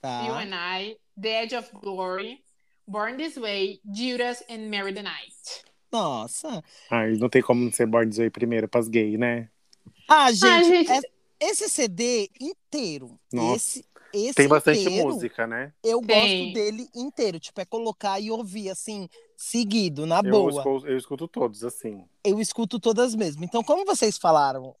Speaker 2: Tá.
Speaker 3: You and I, The Edge of Glory, Born This Way, Judas and Mary the Night.
Speaker 2: Nossa.
Speaker 1: Ai, não tem como ser Born This Way primeiro pras gay, né?
Speaker 2: Ah, gente,
Speaker 3: Ah, gente,
Speaker 2: é- esse CD inteiro,
Speaker 1: Nossa.
Speaker 2: esse, esse
Speaker 1: Tem bastante
Speaker 2: inteiro,
Speaker 1: música, né?
Speaker 2: Eu
Speaker 3: Tem.
Speaker 2: gosto dele inteiro. Tipo, é colocar e ouvir, assim, seguido, na
Speaker 1: Eu
Speaker 2: boa.
Speaker 1: escuto, eu escuto todos, assim.
Speaker 2: eu escuto todas mesmo. Então, como vocês falaram,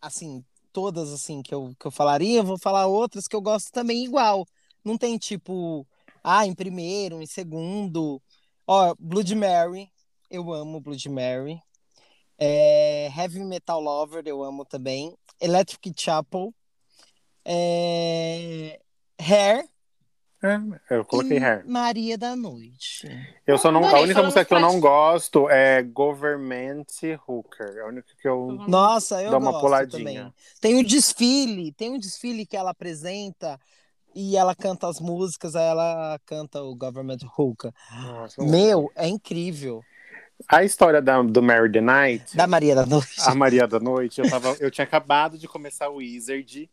Speaker 2: assim, todas assim que eu, que eu falaria, eu vou falar outras que eu gosto também igual. Não tem tipo, ah, em primeiro, em segundo. Ó, Blood Mary, eu amo Blood Mary. É, Heavy Metal Lover, eu amo também. Electric Chapel. É, Hair.
Speaker 1: É, eu coloquei
Speaker 2: e
Speaker 1: Hair.
Speaker 2: Maria da Noite.
Speaker 1: Eu só não, a única música que eu não gosto é Government Hooker. É a única que eu.
Speaker 2: Nossa, eu
Speaker 1: Dá uma
Speaker 2: gosto
Speaker 1: puladinha.
Speaker 2: também. Tem o desfile, tem um desfile que ela apresenta e ela canta as músicas, aí ela canta o Government Hookah.
Speaker 1: Nossa,
Speaker 2: Meu, é incrível.
Speaker 1: A história da, do Mary the Night,
Speaker 2: Da Maria da Noite.
Speaker 1: a Maria da Noite, eu, tava, eu tinha acabado de começar o Wizard.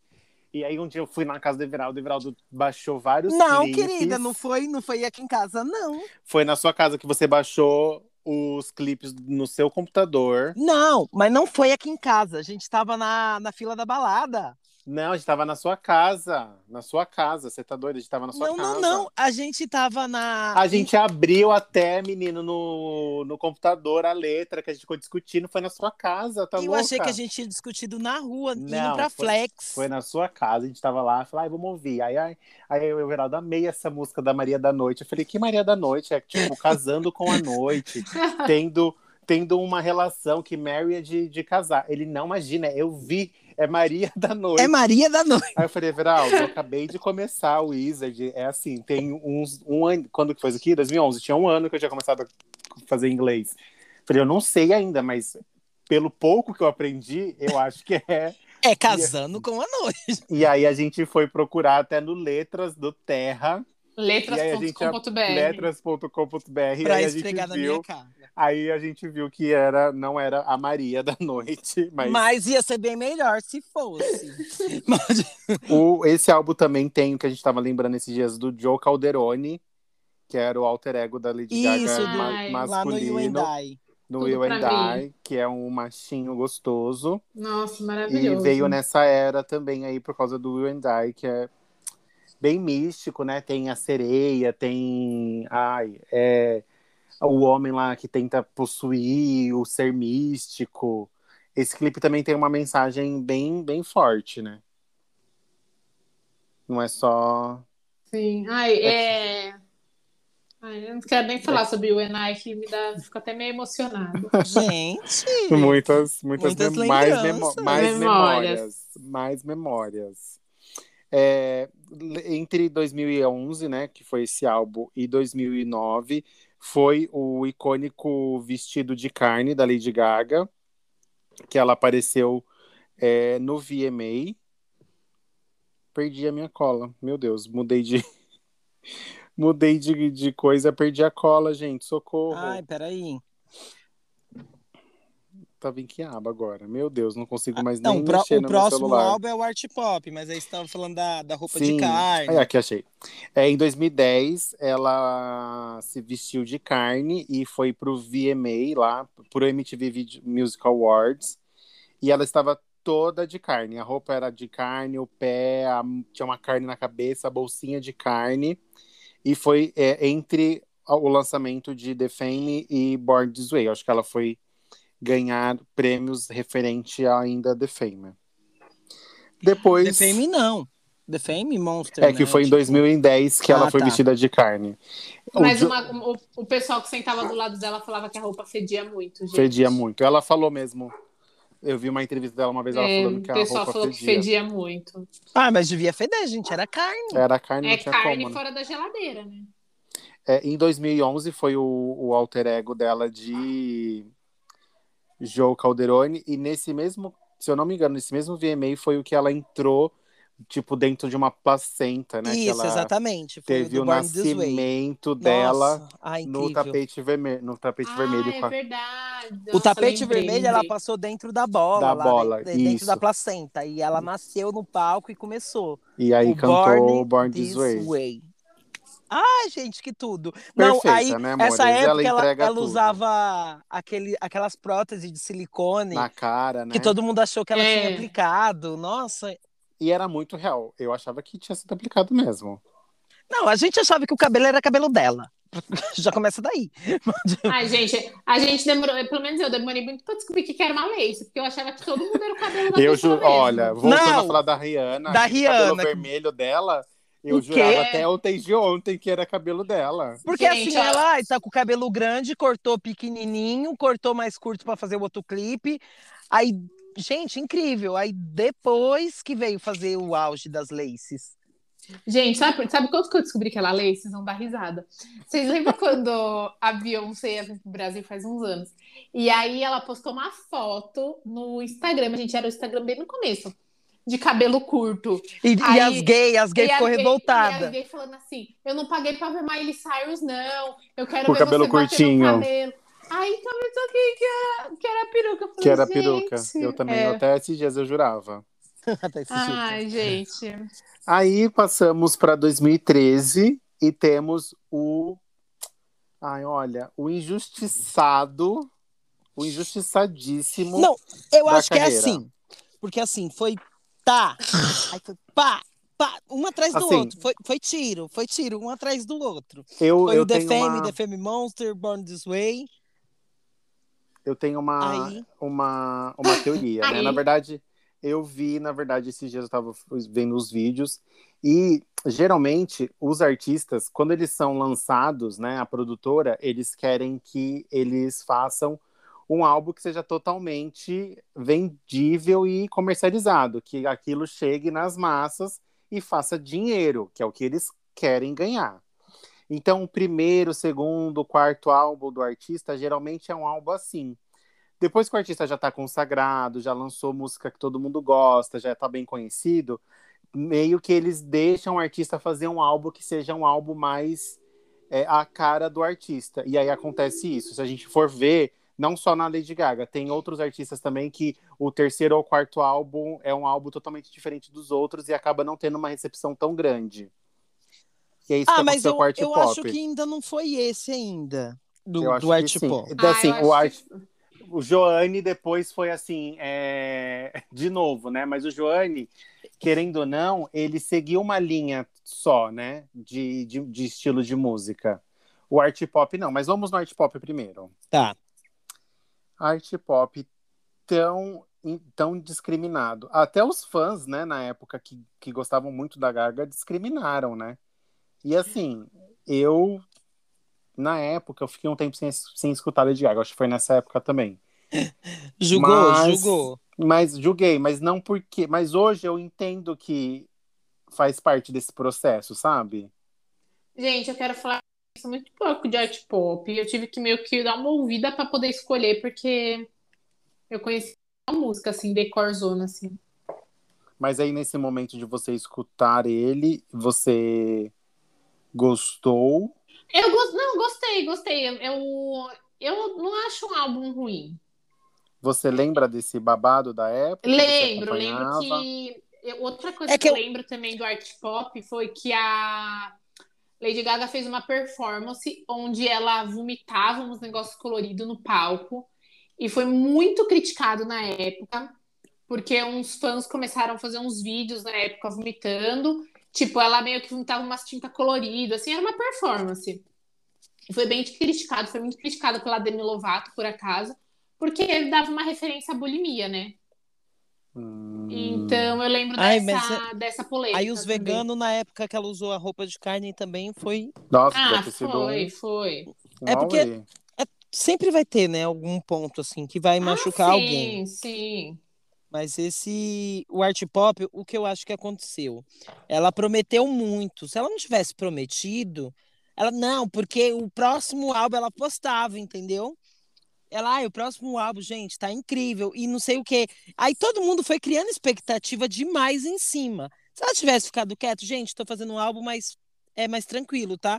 Speaker 1: E aí um dia eu fui na casa do Everaldo, o Everaldo baixou vários
Speaker 2: Não,
Speaker 1: clipes.
Speaker 2: querida, não foi, não foi aqui em casa, não.
Speaker 1: Foi na sua casa que você baixou os clipes no seu computador.
Speaker 2: Não, mas não foi aqui em casa. A gente tava na, na fila da balada.
Speaker 1: Não, a gente tava na sua casa. Na sua casa. Você tá doido? A gente tava na sua
Speaker 2: não,
Speaker 1: casa.
Speaker 2: não, não. A gente tava na.
Speaker 1: A gente abriu até, menino, no, no computador a letra que a gente ficou discutindo. Foi na sua casa, tá
Speaker 2: Eu
Speaker 1: louca?
Speaker 2: achei que a gente tinha discutido na rua, indo
Speaker 1: Não,
Speaker 2: pra
Speaker 1: foi-
Speaker 2: Flex.
Speaker 1: Foi na sua casa, a gente tava lá, falei, ai, vamos ouvir. Aí, aí, aí eu, Everaldo, amei essa música da Maria da Noite. Eu falei, que Maria da Noite? É tipo, casando com a noite, tendo, tendo uma relação que Mary é de, de casar. Ele, não, imagina, eu vi, é Maria da Noite.
Speaker 2: É Maria da Noite.
Speaker 1: Aí eu falei, Everaldo, eu acabei de começar o Wizard. É assim, tem uns. Um ano. Quando que foi isso aqui? 2011. Tinha um ano que eu tinha começado a fazer inglês. Falei, eu não sei ainda, mas pelo pouco que eu aprendi, eu acho que é.
Speaker 2: É casando com a noite.
Speaker 1: E aí a gente foi procurar até no Letras do Terra. E aí a gente
Speaker 3: Letras.com.br.
Speaker 1: letras.com.br. E
Speaker 2: Pra
Speaker 1: aí a gente
Speaker 2: esfregar na
Speaker 1: viu.
Speaker 2: minha cara.
Speaker 1: Aí a gente viu que era, não era a Maria da noite, mas,
Speaker 2: Mas ia ser bem melhor se fosse. Mas-
Speaker 1: O, esse álbum também tem o que a gente tava lembrando esses dias do Joe Calderone, que era o alter ego da Lady
Speaker 2: Isso,
Speaker 1: Gaga ma-
Speaker 2: lá no You
Speaker 1: masculino, no
Speaker 3: Tudo
Speaker 1: You and I, que é um machinho gostoso.
Speaker 3: Nossa,
Speaker 1: E
Speaker 3: maravilhoso.
Speaker 1: veio nessa era também aí por causa do You and I, que é bem místico, né? Tem a sereia, tem ai, é, o homem lá que tenta possuir o ser místico. Esse clipe também tem uma mensagem bem, bem forte, né? Não é só
Speaker 3: Sim. Ai, é... Ai, eu não quero nem falar sobre o Enai, que me dá... Fico até meio emocionado.
Speaker 2: Gente,
Speaker 1: Muitas, muitas,
Speaker 2: Muitas
Speaker 1: mem- mais, memó- mais
Speaker 3: Memórias.
Speaker 1: memórias. Mais memórias. É, entre 2011, né, que foi esse álbum, e 2009, foi o icônico vestido de carne da Lady Gaga, que ela apareceu é, no VMA. Perdi a minha cola. Meu Deus, mudei de. mudei de, de coisa, perdi a cola, gente. Socorro.
Speaker 2: ai, peraí.
Speaker 1: Tava em que aba agora? Meu Deus, não consigo mais
Speaker 2: Não,
Speaker 1: nem
Speaker 2: o, pró-
Speaker 1: mexer
Speaker 2: o
Speaker 1: no
Speaker 2: próximo
Speaker 1: celular.
Speaker 2: álbum é o Art Pop, mas aí você tava falando da, da roupa de
Speaker 1: Sim.
Speaker 2: carne.
Speaker 1: Aí, aqui achei. É, em 2010, ela se vestiu de carne e foi pro VMA lá, pro MTV Video Music Awards. E ela estava toda de carne. A roupa era de carne, o pé, a- tinha uma carne na cabeça, a bolsinha de carne. E foi é, entre o lançamento de The Fame e Born This Way. Eu acho que ela foi ganhar prêmios referente a ainda The Fame. Depois.
Speaker 2: The Fame não. The Fame Monster.
Speaker 1: É que
Speaker 2: né?
Speaker 1: foi em
Speaker 2: Tipo,
Speaker 1: 2010 que ela
Speaker 2: Ah,
Speaker 1: foi
Speaker 2: tá.
Speaker 1: vestida de carne. O
Speaker 3: Mas
Speaker 1: Jo-
Speaker 3: uma- o, o pessoal que sentava do lado dela falava que a roupa fedia muito, gente.
Speaker 1: fedia muito. Ela falou mesmo. Eu vi uma entrevista dela uma vez, ela
Speaker 3: É,
Speaker 1: falando
Speaker 3: o
Speaker 1: que a
Speaker 3: pessoal
Speaker 1: roupa
Speaker 3: falou que
Speaker 1: fedia.
Speaker 3: fedia muito.
Speaker 2: Ah, mas devia feder, gente. Era carne.
Speaker 1: Era carne, não
Speaker 3: É
Speaker 1: tinha
Speaker 3: carne
Speaker 1: como. né?
Speaker 3: fora da geladeira, né?
Speaker 1: É, em 2011 foi o, o alter ego dela de Joe Calderone. E nesse mesmo, se eu não me engano, nesse mesmo VMA foi o que ela entrou, tipo, dentro de uma placenta, né? que
Speaker 2: Isso,
Speaker 1: ela
Speaker 2: exatamente. Foi
Speaker 1: teve o nascimento dela
Speaker 2: ai,
Speaker 1: no
Speaker 2: incrível.
Speaker 1: tapete vermelho. No tapete
Speaker 3: ah,
Speaker 1: vermelho
Speaker 3: é verdade.
Speaker 2: O
Speaker 3: Nossa,
Speaker 2: tapete vermelho ela passou dentro da bola,
Speaker 1: Da bola,
Speaker 2: dentro, dentro
Speaker 1: isso.
Speaker 2: da placenta. E ela nasceu no palco e começou.
Speaker 1: E aí
Speaker 2: o
Speaker 1: cantou
Speaker 2: Born,
Speaker 1: Born
Speaker 2: This
Speaker 1: This Way.
Speaker 2: Way. Ai, gente, que tudo. Não,
Speaker 1: Perfeita,
Speaker 2: aí,
Speaker 1: né, amores?
Speaker 2: essa época
Speaker 1: Ela
Speaker 2: ela, ela usava aquele, aquelas próteses de silicone
Speaker 1: Na cara, né?
Speaker 2: que todo mundo achou que ela
Speaker 3: É.
Speaker 2: tinha aplicado. Nossa.
Speaker 1: E era muito real. Eu achava que tinha sido aplicado mesmo.
Speaker 2: Não, a gente achava que o cabelo era cabelo dela. Já começa daí.
Speaker 3: Ai, gente, a gente demorou, pelo menos eu demorei muito pra descobrir que que era uma lace, porque eu achava que todo mundo era o cabelo da
Speaker 1: Eu
Speaker 3: pessoa
Speaker 1: ju...
Speaker 3: mesmo.
Speaker 1: Olha, voltando
Speaker 2: Não.
Speaker 1: a falar da Rihanna,
Speaker 2: Da
Speaker 1: o cabelo
Speaker 2: Rihanna.
Speaker 1: vermelho dela, eu
Speaker 2: O quê?
Speaker 1: jurava até ontem de ontem que era cabelo dela.
Speaker 2: Porque
Speaker 3: Gente,
Speaker 2: assim,
Speaker 3: ela-
Speaker 2: ela ai, tá com o cabelo grande, cortou pequenininho, cortou mais curto pra fazer o outro clipe. Aí, gente, incrível. Aí depois que veio fazer o auge das laces.
Speaker 3: Gente, sabe, sabe quanto que eu descobri que ela lê? Vocês vão dar risada. Vocês lembram quando a Beyoncé ia pro Brasil faz uns anos? E aí ela postou uma foto no Instagram, a gente era o Instagram bem no começo, de cabelo curto.
Speaker 2: E, e
Speaker 3: Aí-
Speaker 2: as gays, as gays
Speaker 3: E
Speaker 2: ficou revoltadas.
Speaker 3: E as gays falando assim: eu não paguei pra ver Miley Cyrus, não. Eu quero
Speaker 1: Com
Speaker 3: ver
Speaker 1: cabelo
Speaker 3: você
Speaker 1: curtinho.
Speaker 3: cabelo. Aí começou aqui que era, que era peruca. Eu falei,
Speaker 1: Que era peruca.
Speaker 3: "Gente,
Speaker 1: Eu também,
Speaker 3: é.
Speaker 1: até esses dias eu jurava.
Speaker 2: Até esse jeito.
Speaker 3: Ai, gente.
Speaker 1: Aí passamos para 2013 e temos o. Ai, olha, o injustiçado, o injustiçadíssimo.
Speaker 2: Não, eu
Speaker 1: da
Speaker 2: acho que é
Speaker 1: carreira.
Speaker 2: assim. Porque assim, foi tá, aí foi pá, pá, um atrás do
Speaker 1: Assim.
Speaker 2: outro. Foi, foi tiro, foi tiro, um atrás do outro.
Speaker 1: eu,
Speaker 2: Foi
Speaker 1: eu
Speaker 2: o The Fame,
Speaker 1: uma,
Speaker 2: The Fame Monster, Born This Way.
Speaker 1: eu tenho uma,
Speaker 2: Aí.
Speaker 1: uma, uma teoria, né?
Speaker 3: Aí.
Speaker 1: Na verdade, eu vi, na verdade, esses dias eu tava vendo os vídeos e geralmente os artistas, quando eles são lançados, né, a produtora, eles querem que eles façam um álbum que seja totalmente vendível e comercializado, que aquilo chegue nas massas e faça dinheiro, que é o que eles querem ganhar. Então, o primeiro, segundo, quarto álbum do artista geralmente é um álbum assim. Depois que o artista já está consagrado, já lançou música que todo mundo gosta, já está bem conhecido, meio que eles deixam o artista fazer um álbum que seja um álbum mais é, a cara do artista. E aí acontece isso. Se a gente for ver, não só na Lady Gaga, tem outros artistas também que o terceiro ou quarto álbum é um álbum totalmente diferente dos outros e acaba não tendo uma recepção tão grande. E é isso que
Speaker 2: Ah, mas
Speaker 1: aconteceu
Speaker 2: eu,
Speaker 1: com o Art
Speaker 2: eu
Speaker 1: Pop.
Speaker 2: acho que ainda não foi esse ainda. Do,
Speaker 1: Eu
Speaker 2: do
Speaker 1: que
Speaker 2: Art. Pop.
Speaker 1: Então, assim,
Speaker 3: Ah, eu
Speaker 1: o Art, o Joanne depois foi assim, é, de novo, né? Mas o Joanne, querendo ou não, ele seguiu uma linha só, né? De, de, de estilo de música. O art pop não, mas vamos no art pop primeiro.
Speaker 2: Tá.
Speaker 1: Art pop tão, tão discriminado. Até os fãs, né, na época que, que gostavam muito da Gaga, discriminaram, né? E assim, eu na época eu fiquei um tempo sem, sem escutar Lady Gaga, acho que foi nessa época também.
Speaker 2: Julgou,
Speaker 1: Mas-
Speaker 2: julgou.
Speaker 1: Mas julguei, mas não porque. Mas hoje eu entendo que faz parte desse processo, sabe?
Speaker 3: Gente, eu quero falar muito pouco de art pop. Eu tive que meio que dar uma ouvida para poder escolher, porque eu conheci a música, assim, decorzona, assim.
Speaker 1: Mas aí nesse momento de você escutar ele, você gostou?
Speaker 3: Eu gost... Não, gostei, gostei. Eu, eu, eu não acho um álbum ruim.
Speaker 1: Você lembra desse babado da época?
Speaker 3: Lembro, lembro que. Outra coisa
Speaker 2: É
Speaker 3: que,
Speaker 2: que
Speaker 3: eu
Speaker 2: eu-
Speaker 3: lembro também do art pop foi que a Lady Gaga fez uma performance onde ela vomitava uns negócios coloridos no palco e foi muito criticado na época, porque uns fãs começaram a fazer uns vídeos na época vomitando. Tipo, ela meio que vomitava umas tintas coloridas, assim, era uma performance. E foi bem criticado, foi muito criticado pela Demi Lovato, por acaso, porque ele dava uma referência à bulimia, né?
Speaker 1: Hum,
Speaker 3: Então eu lembro
Speaker 2: Ai,
Speaker 3: dessa,
Speaker 2: mas
Speaker 3: dessa polêmica.
Speaker 2: Aí os veganos, na época que ela usou a roupa de carne, também foi.
Speaker 1: Nossa,
Speaker 3: Ah, foi,
Speaker 1: um,
Speaker 3: foi.
Speaker 2: É porque-
Speaker 1: auê.
Speaker 2: Sempre vai ter, né, algum ponto assim que vai machucar
Speaker 3: ah, sim,
Speaker 2: alguém.
Speaker 3: Sim,
Speaker 2: Mas esse. O art pop, o que eu acho que aconteceu? Ela prometeu muito. Se ela não tivesse prometido, ela. Não, porque o próximo álbum ela postava, entendeu? Ela, ai, o próximo álbum, gente, tá incrível. E não sei o quê. Aí todo mundo foi criando expectativa demais em cima. Se ela tivesse ficado quieto, gente, tô fazendo um álbum mais, é mais tranquilo, tá?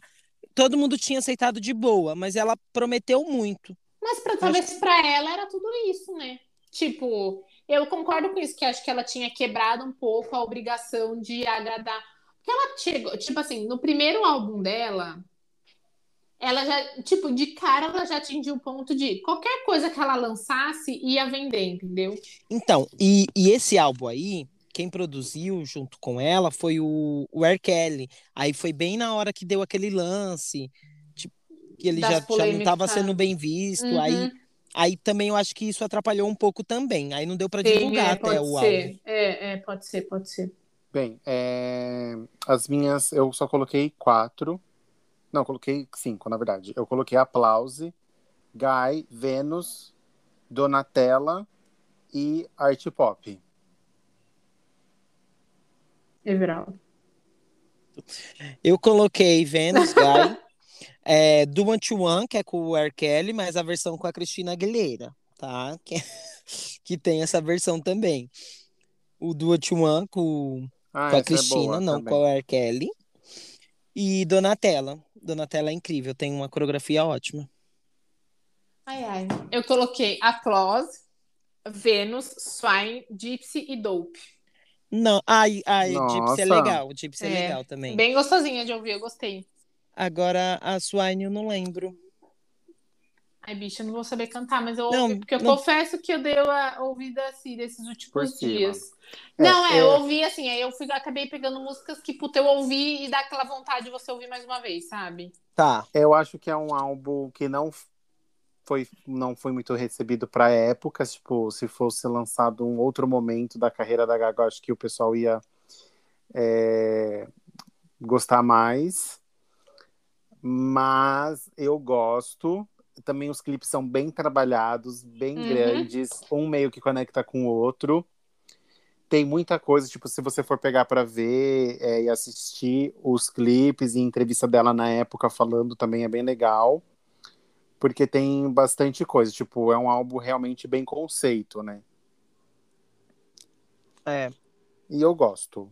Speaker 2: Todo mundo tinha aceitado de boa, mas ela prometeu muito.
Speaker 3: Mas pra, talvez pra ela era tudo isso, né? Tipo, eu concordo com isso, que acho que ela tinha quebrado um pouco a obrigação de agradar. Porque ela chegou, tipo assim, no primeiro álbum dela, ela já, tipo, de cara ela já atingiu o ponto de qualquer coisa que ela lançasse ia vender, entendeu?
Speaker 2: Então, e, e esse álbum aí, quem produziu junto com ela foi o, o R. Kelly. Aí foi bem na hora que deu aquele lance, tipo, que ele já, já não estava sendo bem visto. Aí,
Speaker 3: Uhum.
Speaker 2: aí também eu acho que isso atrapalhou um pouco também. Aí não deu para divulgar
Speaker 3: é,
Speaker 2: até
Speaker 3: pode
Speaker 2: o
Speaker 3: ser.
Speaker 2: álbum.
Speaker 3: É, é, pode ser, pode ser.
Speaker 1: Bem, é, as minhas, eu só coloquei quatro. Não, coloquei cinco, na verdade. Eu coloquei Aplause, Guy, Vênus, Donatella e Art Pop.
Speaker 3: Everaldo.
Speaker 2: Eu coloquei Venus Guy, é, Do Want You Want, que é com o R. Kelly, mas a versão com a Cristina Aguilera, tá? Que, que tem essa versão também. O Do What You Want com
Speaker 1: Ah,
Speaker 2: com a
Speaker 1: é
Speaker 2: Cristina,
Speaker 1: boa
Speaker 2: não
Speaker 1: também.
Speaker 2: com a R. Kelly. E Donatella. Donatella é incrível, tem uma coreografia ótima.
Speaker 3: Ai, ai. Eu coloquei Applause, Vênus, Swine, Gypsy e Dope.
Speaker 2: Não, ai, ai, Gypsy é legal, Gypsy é,
Speaker 3: É,
Speaker 2: legal também.
Speaker 3: Bem gostosinha de ouvir, eu gostei.
Speaker 2: Agora a Swine eu não lembro.
Speaker 3: Ai, bicha, eu não vou saber cantar, mas eu
Speaker 2: Não,
Speaker 3: ouvi, porque eu
Speaker 2: não.
Speaker 3: confesso que eu dei a ouvida assim desses últimos dias.
Speaker 1: É,
Speaker 3: não, é,
Speaker 1: é.
Speaker 3: eu ouvi assim, aí eu fui, acabei pegando músicas que, puta, eu ouvi e dá aquela vontade de você ouvir mais uma vez, sabe?
Speaker 2: Tá.
Speaker 1: Eu acho que é um álbum que não foi, não foi muito recebido para época. Tipo, se fosse lançado um outro momento da carreira da Gaga, eu acho que o pessoal ia é, gostar mais. Mas eu gosto. Também os clipes são bem trabalhados, bem
Speaker 3: Uhum.
Speaker 1: grandes, um meio que conecta com o outro. Tem muita coisa, tipo, se você for pegar para ver é, e assistir os clipes e entrevista dela na época falando também é bem legal. Porque tem bastante coisa, tipo, é um álbum realmente bem conceito, né?
Speaker 2: É.
Speaker 1: E eu gosto.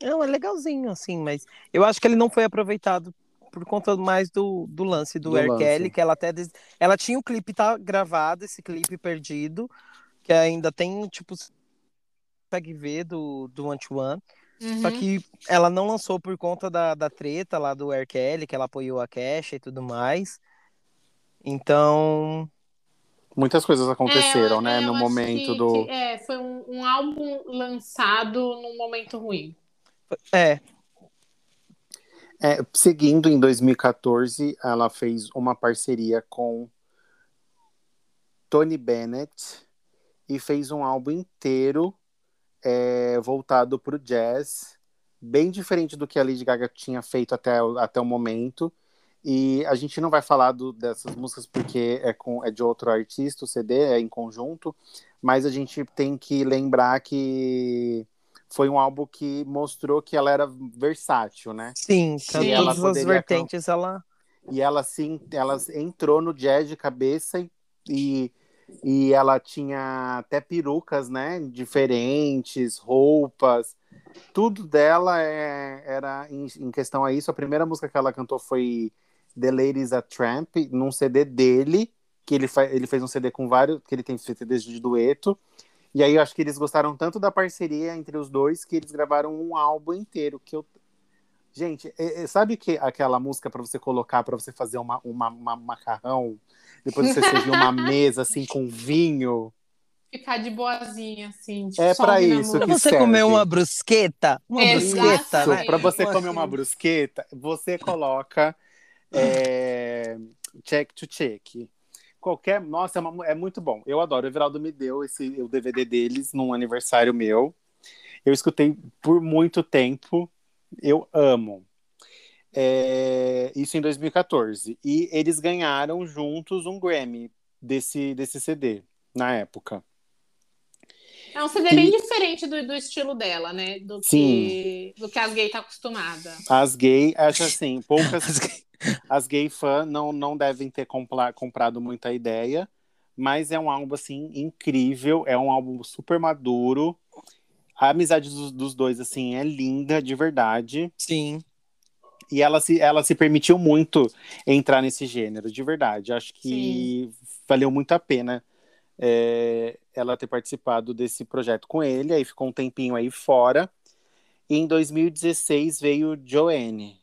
Speaker 2: Não, é legalzinho, assim, mas eu acho que ele não foi aproveitado por conta mais do, do lance do,
Speaker 1: Do
Speaker 2: R.
Speaker 1: lance.
Speaker 2: Kelly, que ela até. des- Ela tinha o clipe tá gravado, esse clipe perdido, que ainda tem, tipo, consegue ver do, do You Want. Só
Speaker 3: Uhum.
Speaker 2: que ela não lançou por conta da, da treta lá do R. Kelly, que ela apoiou a Cash e tudo mais. Então,
Speaker 1: Muitas coisas aconteceram,
Speaker 3: É,
Speaker 1: né?
Speaker 3: eu
Speaker 1: No momento
Speaker 3: que-
Speaker 1: do.
Speaker 3: que, é, foi um, um álbum lançado num momento ruim.
Speaker 2: é,
Speaker 1: É, seguindo em 2014, ela fez uma parceria com Tony Bennett e fez um álbum inteiro é, voltado para o jazz, bem diferente do que a Lady Gaga tinha feito até, até o momento. E a gente não vai falar do- dessas músicas porque é, com, é de outro artista, o CD é em conjunto, mas a gente tem que lembrar que foi um álbum que mostrou que ela era versátil, né?
Speaker 2: sim,
Speaker 3: Sim,
Speaker 2: todas
Speaker 1: ela
Speaker 2: as vertentes ela.
Speaker 1: E ela sim, ela entrou no jazz de cabeça e, e, e ela tinha até perucas, né? Diferentes, roupas. Tudo dela é, era em, em questão a isso. A primeira música que ela cantou foi The Ladies a Tramp, num CD dele, que ele, fa ele fez um CD com vários, que ele tem CDs de dueto. E aí eu acho que eles gostaram tanto da parceria entre os dois que eles gravaram um álbum inteiro. Que eu... Gente, é- é- sabe que aquela música para você colocar, para você fazer uma, uma, uma macarrão, depois você servir uma mesa assim com vinho?
Speaker 3: Ficar de boazinha, assim. Tipo,
Speaker 1: É
Speaker 3: só
Speaker 1: pra
Speaker 3: ouvir a
Speaker 1: isso.
Speaker 2: Pra
Speaker 1: que
Speaker 2: você
Speaker 1: serve.
Speaker 2: comer uma brusqueta, uma brusqueta,
Speaker 3: Exato.
Speaker 2: né?
Speaker 1: Para você
Speaker 2: Uma-
Speaker 1: comer uma brusqueta, você coloca é, check to check. Qualquer. Nossa, é, uma- é muito bom. Eu adoro. O Everaldo me deu esse, o DVD deles num aniversário meu. Eu escutei por muito tempo. Eu amo. É, isso em 2014. E eles ganharam juntos um Grammy desse, desse CD na época.
Speaker 3: É um CD
Speaker 1: E-
Speaker 3: bem diferente do, do estilo dela, né? Do que, do que as gays tá acostumada.
Speaker 1: As gay, acho assim, poucas. as gay fã não, não devem ter compla- comprado muita ideia, mas é um álbum assim incrível, é um álbum super maduro. A amizade dos, dos dois assim é linda de verdade
Speaker 2: Sim.
Speaker 1: e ela se, ela se permitiu muito entrar nesse gênero de verdade. Acho que valeu muito a pena é, ela ter participado desse projeto com ele. Aí ficou um tempinho aí fora. E em 2016 veio Joanne.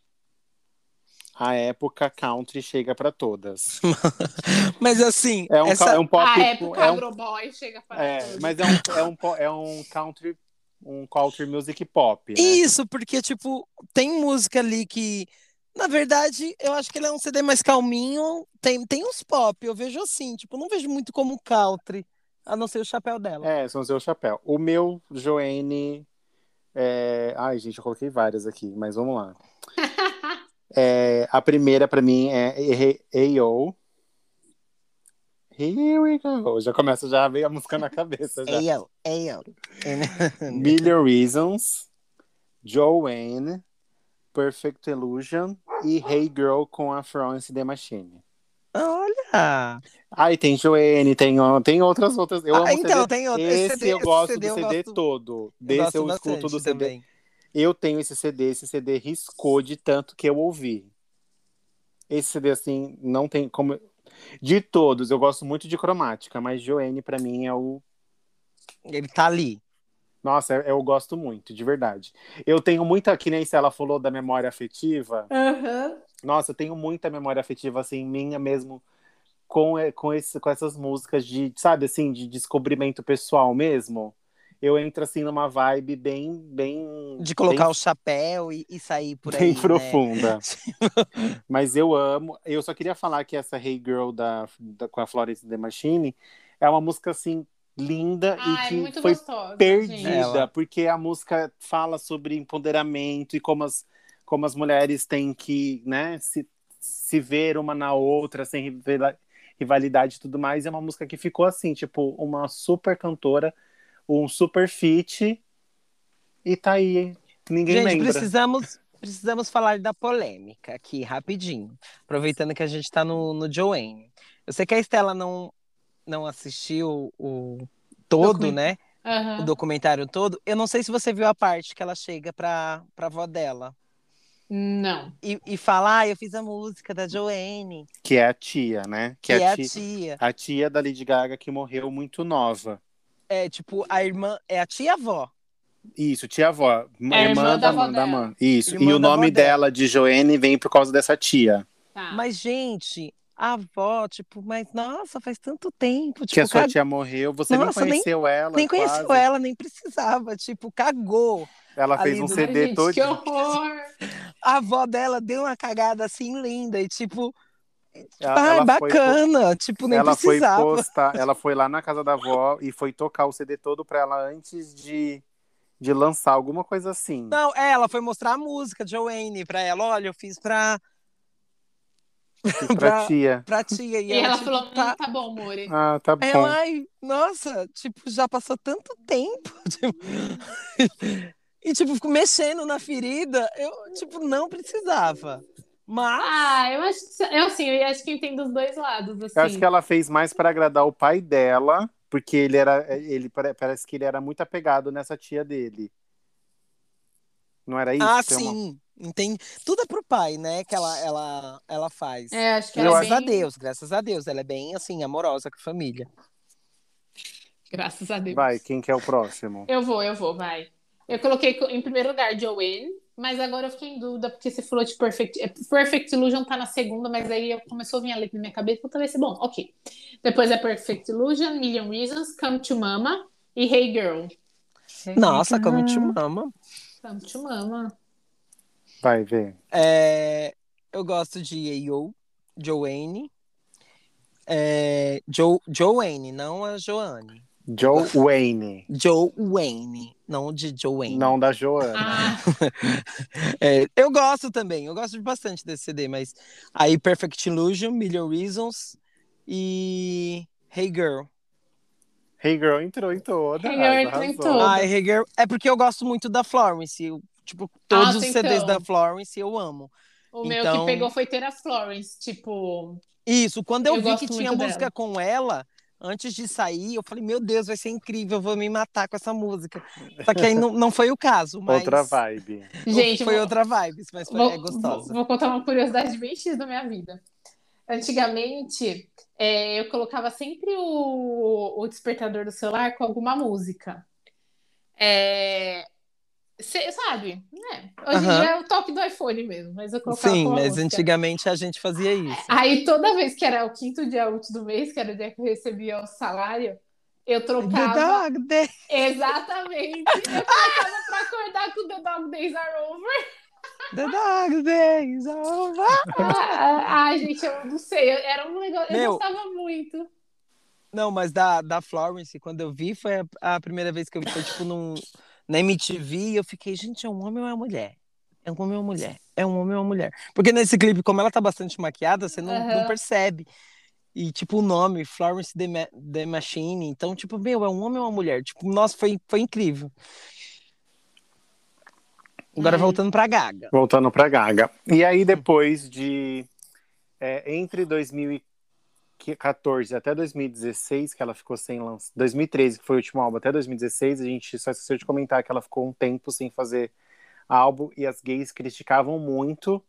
Speaker 1: A época country chega para todas.
Speaker 2: Mas assim,
Speaker 1: É um,
Speaker 2: essa...
Speaker 1: é um pop.
Speaker 3: a época
Speaker 1: é um,
Speaker 3: agroboy chega para
Speaker 1: é,
Speaker 3: todos.
Speaker 1: mas é um, é um, é um country, um country music pop. Né?
Speaker 2: Isso, porque, tipo, tem música ali que, na verdade, eu acho que ele é um CD mais calminho. Tem, tem uns pop, eu vejo assim, tipo, não vejo muito como country, a não ser o chapéu dela.
Speaker 1: É, são o seu chapéu. O meu, Joanne. é, Ai, gente, eu coloquei várias aqui, mas vamos lá. É, a primeira pra mim é A.O. Here we go. Já começa, já veio a música na cabeça. Já.
Speaker 2: Ayo, ayo.
Speaker 1: Million Reasons, Joanne, Perfect Illusion e Hey Girl com a Florence The Machine.
Speaker 2: Olha!
Speaker 1: Aí tem Joanne, tem, tem outras outras. Eu
Speaker 2: Ah,
Speaker 1: amo
Speaker 2: então,
Speaker 1: CD.
Speaker 2: tem outro.
Speaker 1: Esse,
Speaker 2: CD,
Speaker 1: eu gosto
Speaker 2: CD
Speaker 1: do
Speaker 2: eu
Speaker 1: CD
Speaker 2: gosto-
Speaker 1: todo.
Speaker 2: eu
Speaker 1: Desse eu,
Speaker 2: bastante
Speaker 1: escuto do CD.
Speaker 2: também.
Speaker 1: Eu tenho esse CD, esse CD riscou de tanto que eu ouvi. Esse CD, assim, não tem como. De todos, eu gosto muito de cromática, mas Joanne, pra mim, é o.
Speaker 2: Ele tá ali.
Speaker 1: Nossa, eu, eu gosto muito, de verdade. Eu tenho muita, que nem se ela falou da memória afetiva.
Speaker 3: Aham.
Speaker 1: Nossa, eu tenho muita memória afetiva, assim, minha mesmo, com, com, esse, com essas músicas de, sabe, assim, de descobrimento pessoal mesmo. Eu entro, assim, numa vibe bem, bem...
Speaker 2: De colocar
Speaker 1: bem,
Speaker 2: o chapéu e, e sair por aí.
Speaker 1: bem
Speaker 2: né?
Speaker 1: profunda. Mas eu amo. Eu só queria falar que essa Hey Girl da, da, com a Florence The Machine é uma música, assim, linda
Speaker 3: Ah,
Speaker 1: e
Speaker 3: é
Speaker 1: que
Speaker 3: muito
Speaker 1: foi
Speaker 3: gostosa.
Speaker 1: perdida, porque a música fala sobre empoderamento e como as, como as mulheres têm que, né, se, se ver uma na outra, sem rivalidade e tudo mais. É uma música que ficou assim, tipo, uma super cantora, um super feat, e tá aí. Ninguém
Speaker 2: Gente,
Speaker 1: lembra.
Speaker 2: precisamos, precisamos falar da polêmica aqui, rapidinho. Aproveitando que a gente tá no, no Joanne. Eu sei que a Estela não, não assistiu o todo,
Speaker 3: Document-
Speaker 2: né?
Speaker 3: Aham.
Speaker 2: O documentário todo. Eu não sei se você viu a parte que ela chega pra, pra avó dela.
Speaker 3: Não.
Speaker 2: E, e fala, ah, eu fiz a música da Joanne,
Speaker 1: Que é a tia, né?
Speaker 2: que
Speaker 1: Que
Speaker 2: é
Speaker 1: é
Speaker 2: a
Speaker 1: a tia,
Speaker 2: tia.
Speaker 1: a tia da Lady Gaga que morreu muito nova.
Speaker 2: É tipo, a irmã, é a tia-avó.
Speaker 1: Isso, tia-avó.
Speaker 3: É a irmã da
Speaker 1: da
Speaker 3: dela.
Speaker 1: mãe. Isso.
Speaker 2: Irmã
Speaker 1: e o
Speaker 2: da
Speaker 1: nome
Speaker 2: dela.
Speaker 1: dela de Joanne vem por causa dessa tia.
Speaker 3: Tá.
Speaker 2: Mas, gente, a avó, tipo, mas nossa, faz tanto tempo.
Speaker 1: que a
Speaker 2: Tipo,
Speaker 1: sua
Speaker 2: cag-
Speaker 1: tia morreu, você
Speaker 2: Nossa,
Speaker 1: nem
Speaker 2: nem-
Speaker 1: conheceu ela.
Speaker 2: nem conheceu
Speaker 1: quase.
Speaker 2: ela, nem precisava. Tipo, cagou.
Speaker 1: Ela fez um
Speaker 2: do-
Speaker 3: Ai,
Speaker 1: CD
Speaker 3: gente,
Speaker 1: todo.
Speaker 3: Que horror!
Speaker 2: A avó dela deu uma cagada assim linda. E, tipo,
Speaker 1: Ela,
Speaker 2: ai,
Speaker 1: ela foi
Speaker 2: bacana. tipo,
Speaker 1: po-
Speaker 2: nem
Speaker 1: ela foi
Speaker 2: precisava.
Speaker 1: postar, ela foi lá na casa da avó e foi tocar o CD todo pra ela antes de, de lançar alguma coisa assim.
Speaker 2: Não, é, ela foi mostrar a música, Joanne, pra ela. Olha, eu fiz pra,
Speaker 1: pra
Speaker 2: pra-
Speaker 1: tia.
Speaker 2: pra tia. E,
Speaker 3: E ela
Speaker 2: tipo,
Speaker 3: falou: hum,
Speaker 2: tá...
Speaker 3: tá bom, More.
Speaker 1: Ah, tá bom.
Speaker 2: Ela, ai, nossa, tipo, já passou tanto tempo. tipo, e, tipo, fico mexendo na ferida. Eu, tipo, não precisava. Mas,
Speaker 3: Ah, eu acho, eu, assim, eu acho que entendo os dois lados, assim.
Speaker 1: Eu acho que ela fez mais pra agradar o pai dela, porque ele era, ele pare- parece que ele era muito apegado nessa tia dele. Não era isso?
Speaker 2: ah,
Speaker 1: Tem uma-
Speaker 2: sim, entendi. Tudo é pro pai, né, que ela, ela, ela faz.
Speaker 3: É, acho que é
Speaker 2: graças a
Speaker 3: bem-
Speaker 2: Deus, graças a Deus. Ela é bem, assim, amorosa com a família.
Speaker 3: Graças a Deus.
Speaker 1: Vai, quem que é o próximo?
Speaker 3: Eu vou, eu vou, vai. Eu coloquei co- em primeiro lugar Joanne, mas agora eu fiquei em dúvida, porque você falou de Perfect. é, Perfect Illusion tá na segunda, mas aí eu- começou a vir a letra na minha cabeça, então talvez ser bom. Ok. Depois é Perfect Illusion, Million Reasons, Come to Mama e Hey Girl.
Speaker 2: Nossa, como te mama.
Speaker 3: Come to Mama.
Speaker 1: Vai ver.
Speaker 2: É, eu gosto de A.O., Joanne. É, Joe, Joanne, não a Joanne.
Speaker 1: Joe Wayne.
Speaker 2: Joe Wayne, não de Joanne.
Speaker 1: Não da Joana.
Speaker 3: Ah,
Speaker 2: É, eu gosto também, eu gosto bastante desse CD, mas aí Perfect Illusion, Million Reasons e Hey Girl.
Speaker 1: Hey Girl entrou em todas.
Speaker 3: Hey Girl entrou em todas.
Speaker 2: Ah, Hey Girl é porque eu gosto muito da Florence. eu- tipo, todos os
Speaker 3: Nossa,
Speaker 2: CDs
Speaker 3: então.
Speaker 2: da Florence eu amo.
Speaker 3: o meu
Speaker 2: Então-
Speaker 3: que pegou foi Tera Florence, tipo.
Speaker 2: Isso, quando eu,
Speaker 3: Eu
Speaker 2: vi que tinha música
Speaker 3: dela.
Speaker 2: com ela, antes de sair, eu falei, meu Deus, vai ser incrível, eu vou me matar com essa música. Só que aí não, não foi o caso, mas
Speaker 1: Outra vibe.
Speaker 3: Gente,
Speaker 2: foi
Speaker 3: vou-
Speaker 2: outra vibe, mas foi,
Speaker 3: Vou,
Speaker 2: é gostosa.
Speaker 3: vou- vou contar uma curiosidade bem X da minha vida. Antigamente, é, eu colocava sempre o, o despertador do celular com alguma música. É, cê sabe, né? Hoje em dia é o toque do iPhone mesmo, mas eu colocava
Speaker 2: Sim, mas
Speaker 3: música.
Speaker 2: antigamente a gente fazia isso.
Speaker 3: Aí toda vez que era o quinto dia útil do mês, que era o dia que eu recebia o salário, eu
Speaker 2: The
Speaker 3: trocava.
Speaker 2: Dog Day.
Speaker 3: Exatamente. Eu colocava pra acordar com The Dog Days Are Over.
Speaker 2: The Dog Days are over.
Speaker 3: Ah, Ai, gente, eu não sei. Era um negócio. Eu
Speaker 2: Meu.
Speaker 3: gostava muito.
Speaker 2: Não, mas da, da Florence, quando eu vi, foi a, a primeira vez que eu vi, foi tipo num, na MTV, e eu fiquei, gente, é um homem ou é uma mulher? É um homem ou uma mulher? É um homem ou uma mulher? Porque nesse clipe, como ela tá bastante maquiada, você não, não
Speaker 3: Aham.
Speaker 2: percebe. E, tipo, o nome, Florence the, Ma the Machine. Então, tipo, meu, é um homem ou uma mulher? Tipo, nossa, foi, foi incrível. Agora,
Speaker 3: Ai.
Speaker 2: voltando pra Gaga.
Speaker 1: Voltando pra Gaga. E aí, depois de. é, entre 2014 até 2016, que ela ficou sem lançar. 2013, que foi o último álbum, até 2016, a gente só esqueceu de comentar que ela ficou um tempo sem fazer álbum e as gays criticavam muito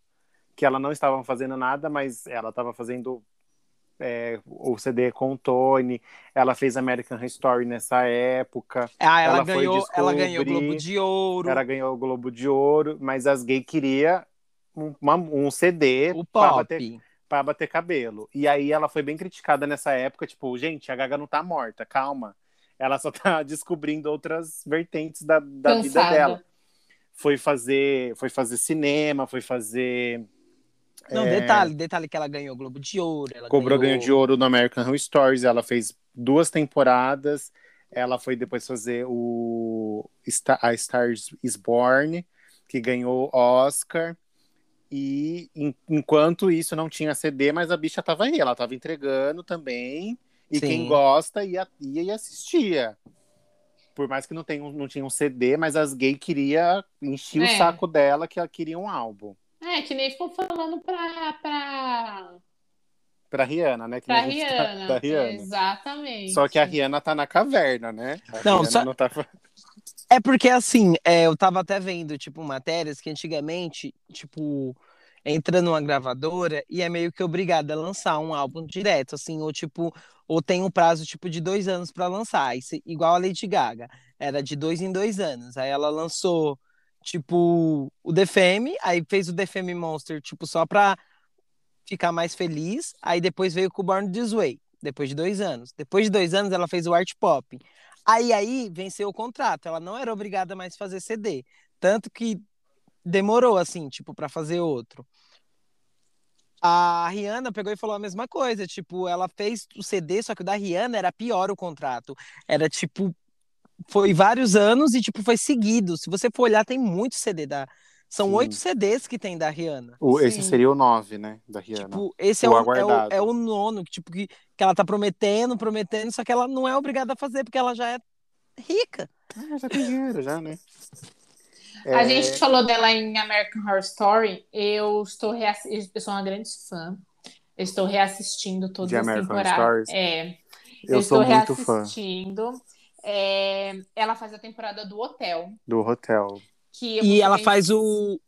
Speaker 1: que ela não estava fazendo nada, mas ela estava fazendo é, o CD com o Tony, ela fez American Horror Story nessa época.
Speaker 2: Ah, ela,
Speaker 1: Ela
Speaker 2: ganhou, ela ganhou o Globo de Ouro,
Speaker 1: Ela ganhou o Globo de Ouro, mas as gays queriam um, uma- um CD
Speaker 2: Pop.
Speaker 1: bater, pra bater cabelo. E aí ela foi bem criticada nessa época, tipo, gente, a Gaga não tá morta, calma. Ela só tá descobrindo outras vertentes da, da vida dela. Foi fazer, foi fazer cinema, foi fazer.
Speaker 2: Não,
Speaker 1: é,
Speaker 2: detalhe, detalhe que ela ganhou o Globo de Ouro. Ela
Speaker 1: Cobrou
Speaker 2: ganhou...
Speaker 1: ganho de ouro no American Horror Stories. Ela fez duas temporadas. Ela foi depois fazer o Star, a Stars is Born, que ganhou Oscar. E en- enquanto isso não tinha CD, mas a bicha tava aí, ela tava entregando também. E
Speaker 2: Sim.
Speaker 1: quem gosta ia, ia e assistia. Por mais que não, tenha, não tinha um CD, mas as gays queria encher
Speaker 3: É.
Speaker 1: o saco dela que ela queria um álbum.
Speaker 3: É, que nem ficou falando pra, pra,
Speaker 1: Pra Rihanna, né? Que
Speaker 3: pra
Speaker 1: tá-
Speaker 3: Rihanna.
Speaker 1: da Rihanna.
Speaker 3: Exatamente.
Speaker 1: Só que a Rihanna tá na caverna, né? A
Speaker 2: Não,
Speaker 1: Rihanna
Speaker 2: só-
Speaker 1: não tá...
Speaker 2: É porque assim, é, eu tava até vendo, tipo, matérias que antigamente, tipo, entra numa gravadora e é meio que obrigada a lançar um álbum direto, assim, ou tipo, ou tem um prazo tipo de dois anos pra lançar, igual a Lady Gaga, era de dois em dois anos. Aí ela lançou, tipo, o Fame, aí fez o Fame Monster, tipo, só pra ficar mais feliz, aí depois veio com o Born This Way, depois de dois anos. Depois de dois anos ela fez o Art Pop. Aí aí venceu o contrato, ela não era obrigada mais a fazer CD, tanto que demorou assim, tipo, para fazer outro. A Rihanna pegou e falou a mesma coisa, tipo, ela fez o CD, só que o da Rihanna era pior o contrato. Era tipo foi vários anos e tipo foi seguido. Se você for olhar, tem muito CD da são oito CDs que tem da Rihanna.
Speaker 1: O- esse seria o 9, né? Da Rihanna.
Speaker 2: Tipo, esse é
Speaker 1: O
Speaker 2: o, é, o, é o nono, que, tipo, que, que ela tá prometendo, prometendo, só que ela não é obrigada a fazer, porque ela já é rica.
Speaker 1: Ah, já tem dinheiro, já, né?
Speaker 3: A
Speaker 1: É,
Speaker 3: gente falou dela em American Horror Story. Eu estou reassistindo. Eu sou uma grande fã. Eu estou reassistindo todas
Speaker 1: De
Speaker 3: as
Speaker 1: American Horror
Speaker 3: temporadas.
Speaker 1: Stories?
Speaker 3: É.
Speaker 1: Eu sou
Speaker 3: estou
Speaker 1: muito fã
Speaker 3: reassistindo. É, ela faz a temporada do Hotel.
Speaker 1: do Hotel.
Speaker 3: Que
Speaker 2: E ela faz o.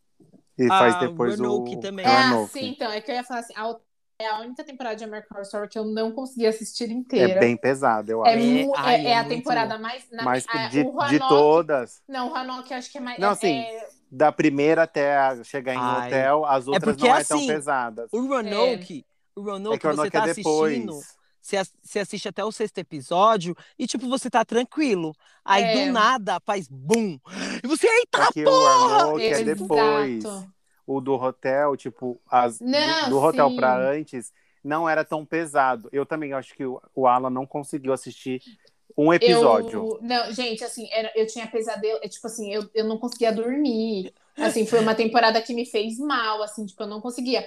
Speaker 1: E
Speaker 2: A
Speaker 1: faz depois
Speaker 2: Roanoke
Speaker 1: o...
Speaker 2: também.
Speaker 3: Ah,
Speaker 1: Roanoke.
Speaker 3: sim, então. É que eu ia falar assim. a É a única temporada de American Horror Story que eu não consegui assistir
Speaker 1: É
Speaker 3: inteira.
Speaker 1: bem pesado, eu
Speaker 3: É,
Speaker 1: acho.
Speaker 3: mu-
Speaker 2: Ai,
Speaker 3: é-
Speaker 2: é
Speaker 3: é a temporada mais. na-
Speaker 1: Mas
Speaker 3: a-
Speaker 1: de,
Speaker 3: o
Speaker 1: de
Speaker 3: Roanoke-
Speaker 1: todas,
Speaker 3: Não, o Roanoke eu acho que é mais.
Speaker 1: Não,
Speaker 3: é-
Speaker 1: assim,
Speaker 3: é-
Speaker 1: da primeira até chegar em
Speaker 2: Ai.
Speaker 1: hotel, as outras
Speaker 2: porque
Speaker 1: não é tão
Speaker 2: assim,
Speaker 1: pesadas.
Speaker 2: O Roanoke, o Roanoke,
Speaker 1: É que o
Speaker 2: você tá
Speaker 1: é depois.
Speaker 2: assistindo. Você, você assiste até o sexto episódio e, tipo, você tá tranquilo. Aí,
Speaker 3: É.
Speaker 2: do nada, faz bum. E você, eita,
Speaker 1: É que o é
Speaker 3: Exato.
Speaker 1: depois. O do hotel, tipo, as,
Speaker 3: Não,
Speaker 1: do, do hotel
Speaker 3: sim.
Speaker 1: pra antes, não era tão pesado. Eu também acho que o, o Alan não conseguiu assistir um episódio.
Speaker 3: Eu, não, gente, assim, era, eu tinha pesadelo, é, tipo assim, eu, eu não conseguia dormir. Assim, foi uma temporada que me fez mal, assim, tipo, eu não conseguia.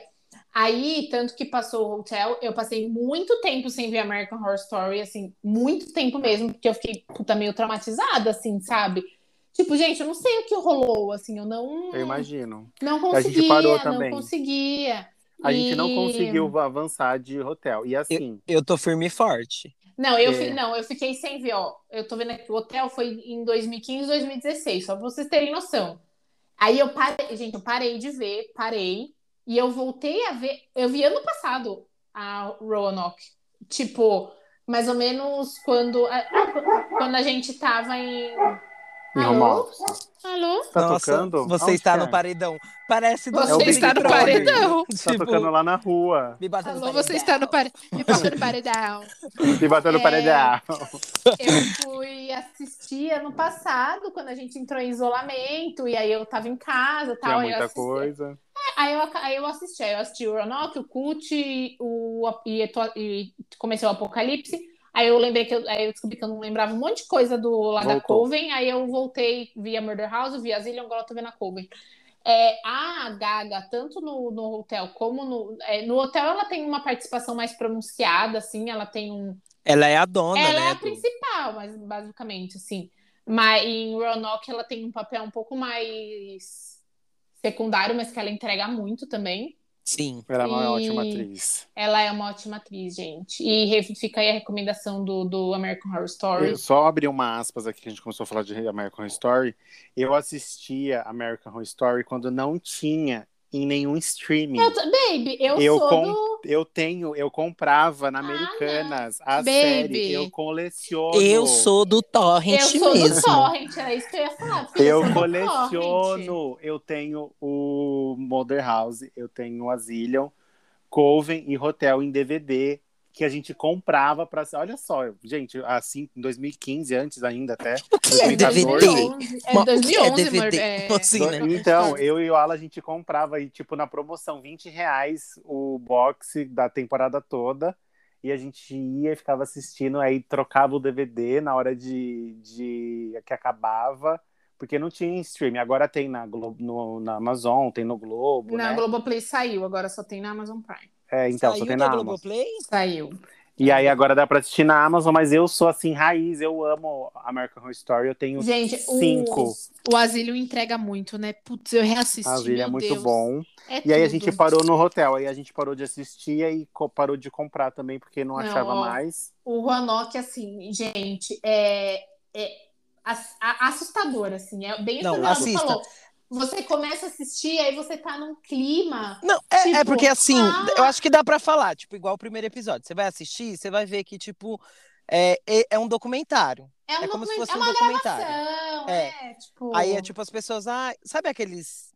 Speaker 3: Aí, tanto que passou o hotel, eu passei muito tempo sem ver American Horror Story, assim, muito tempo mesmo, porque eu fiquei, puta, meio traumatizada, assim, sabe? Tipo, gente, eu não sei o que rolou, assim, eu não.
Speaker 1: Eu imagino.
Speaker 3: Não
Speaker 1: A gente
Speaker 3: conseguia,
Speaker 1: parou
Speaker 3: não
Speaker 1: também.
Speaker 3: conseguia.
Speaker 1: A gente não
Speaker 3: E-
Speaker 1: conseguiu avançar de hotel. E assim,
Speaker 2: Eu tô firme e forte.
Speaker 3: Não, eu,
Speaker 1: É.
Speaker 3: fi- não, eu fiquei sem ver, ó. Eu tô vendo aqui, o hotel foi em 2015, 2016, só pra vocês terem noção. Aí eu parei, gente, eu parei de ver, parei, e eu voltei a ver. Eu vi ano passado a Roanoke. Tipo, mais ou menos quando, a- quando a gente tava em. Alô? Alô?
Speaker 1: Tá
Speaker 2: Nossa,
Speaker 1: você
Speaker 2: você está no
Speaker 1: paredão.
Speaker 2: Parece do
Speaker 3: Você
Speaker 1: É
Speaker 3: está no paredão.
Speaker 1: Tá
Speaker 2: Tipo,
Speaker 1: tocando lá na rua.
Speaker 2: me batendo no
Speaker 3: Alô, você está no
Speaker 2: paredão.
Speaker 3: Me no paredão.
Speaker 1: E batendo
Speaker 3: É.
Speaker 1: paredão.
Speaker 3: Eu fui assistir ano passado, quando a gente entrou em isolamento, e aí eu tava em casa
Speaker 1: Tinha
Speaker 3: tal. aí eu
Speaker 1: muita
Speaker 3: assisti-
Speaker 1: coisa.
Speaker 3: Aí eu, aí eu assisti, aí eu assisti o Roanoke, o Cut, o, e, to- e comecei o Apocalipse. Aí eu lembrei que eu, aí eu descobri que eu não lembrava um monte de coisa do lá da
Speaker 1: Voltou.
Speaker 3: Coven, aí eu voltei via Murder House, via Zillion, agora eu tô vendo a Coven. É, a Gaga, tanto no, no hotel como no. é, no hotel, ela tem uma participação mais pronunciada, assim, ela tem um,
Speaker 2: Ela é a dona,
Speaker 3: ela
Speaker 2: né?
Speaker 3: é a principal, mas basicamente, assim. Mas em Roanoke ela tem um papel um pouco mais secundário, mas que ela entrega muito também.
Speaker 2: Sim.
Speaker 1: Ela é uma
Speaker 3: E-
Speaker 1: ótima atriz.
Speaker 3: Ela é uma ótima atriz, gente. E re- fica aí a recomendação do, do American Horror Story.
Speaker 1: Eu só abri uma aspas aqui que a gente começou a falar de American Horror Story. Eu assistia American Horror Story quando não tinha em nenhum streaming.
Speaker 3: Eu baby, eu,
Speaker 1: Eu
Speaker 3: sou
Speaker 1: com-
Speaker 3: do.
Speaker 1: Eu tenho, eu comprava na
Speaker 3: Ah,
Speaker 1: Americanas a
Speaker 3: Baby.
Speaker 1: série. Eu coleciono.
Speaker 2: Eu sou do Torrent
Speaker 3: Eu sou
Speaker 2: mesmo.
Speaker 3: do Torrent, era isso que eu ia falar.
Speaker 1: Eu
Speaker 3: sou
Speaker 1: coleciono. Eu tenho o Mother House, eu tenho o Asylum, Coven e Hotel em DVD que a gente comprava para. Olha só, gente, assim, em 2015, antes ainda até.
Speaker 2: que é
Speaker 1: 2014.
Speaker 2: DVD?
Speaker 3: 2011, é
Speaker 2: o é
Speaker 3: 2011,
Speaker 2: DVD?
Speaker 3: é-
Speaker 2: Assim, né?
Speaker 1: Então, eu e o Ala, a gente comprava aí, tipo, na promoção, 20 reais o box da temporada toda. E a gente ia e ficava assistindo, aí trocava o DVD na hora de, de que acabava, porque não tinha em streaming. Agora tem na, Globo, no, na Amazon, tem no Globo,
Speaker 3: Na
Speaker 1: né?
Speaker 3: Globoplay saiu, agora só tem na Amazon Prime.
Speaker 1: É, então,
Speaker 2: Saiu
Speaker 1: só tem na Amazon.
Speaker 2: Globoplay?
Speaker 3: Saiu.
Speaker 1: E aí agora dá pra assistir na Amazon, mas eu sou assim, raiz, eu amo American Horror Story, eu tenho
Speaker 3: Gente,
Speaker 1: cinco.
Speaker 3: o, o Asílio entrega muito, né? Putz, eu reassisti.
Speaker 1: A Zilha é muito
Speaker 3: Deus.
Speaker 1: bom.
Speaker 3: É
Speaker 1: E aí a
Speaker 3: tudo.
Speaker 1: gente parou no hotel, aí a gente parou de assistir e parou de comprar também, porque não
Speaker 3: Não,
Speaker 1: achava
Speaker 3: ó.
Speaker 1: mais.
Speaker 3: O Roanoke, assim, gente, é, é assustador, assim. É bem
Speaker 2: Não,
Speaker 3: isso que o Leandro
Speaker 2: assista.
Speaker 3: falou. Você começa a assistir, aí você tá num clima.
Speaker 2: Não, é,
Speaker 3: Tipo,
Speaker 2: é porque assim,
Speaker 3: ah.
Speaker 2: eu acho que dá pra falar, tipo, igual o primeiro episódio. Você vai assistir, você vai ver que, tipo, é, é, é um documentário.
Speaker 3: É, um
Speaker 2: É como se fosse
Speaker 3: é
Speaker 2: um
Speaker 3: uma
Speaker 2: documentário.
Speaker 3: gravação,
Speaker 2: É.
Speaker 3: é. tipo.
Speaker 2: Aí é tipo as pessoas, ah, sabe aqueles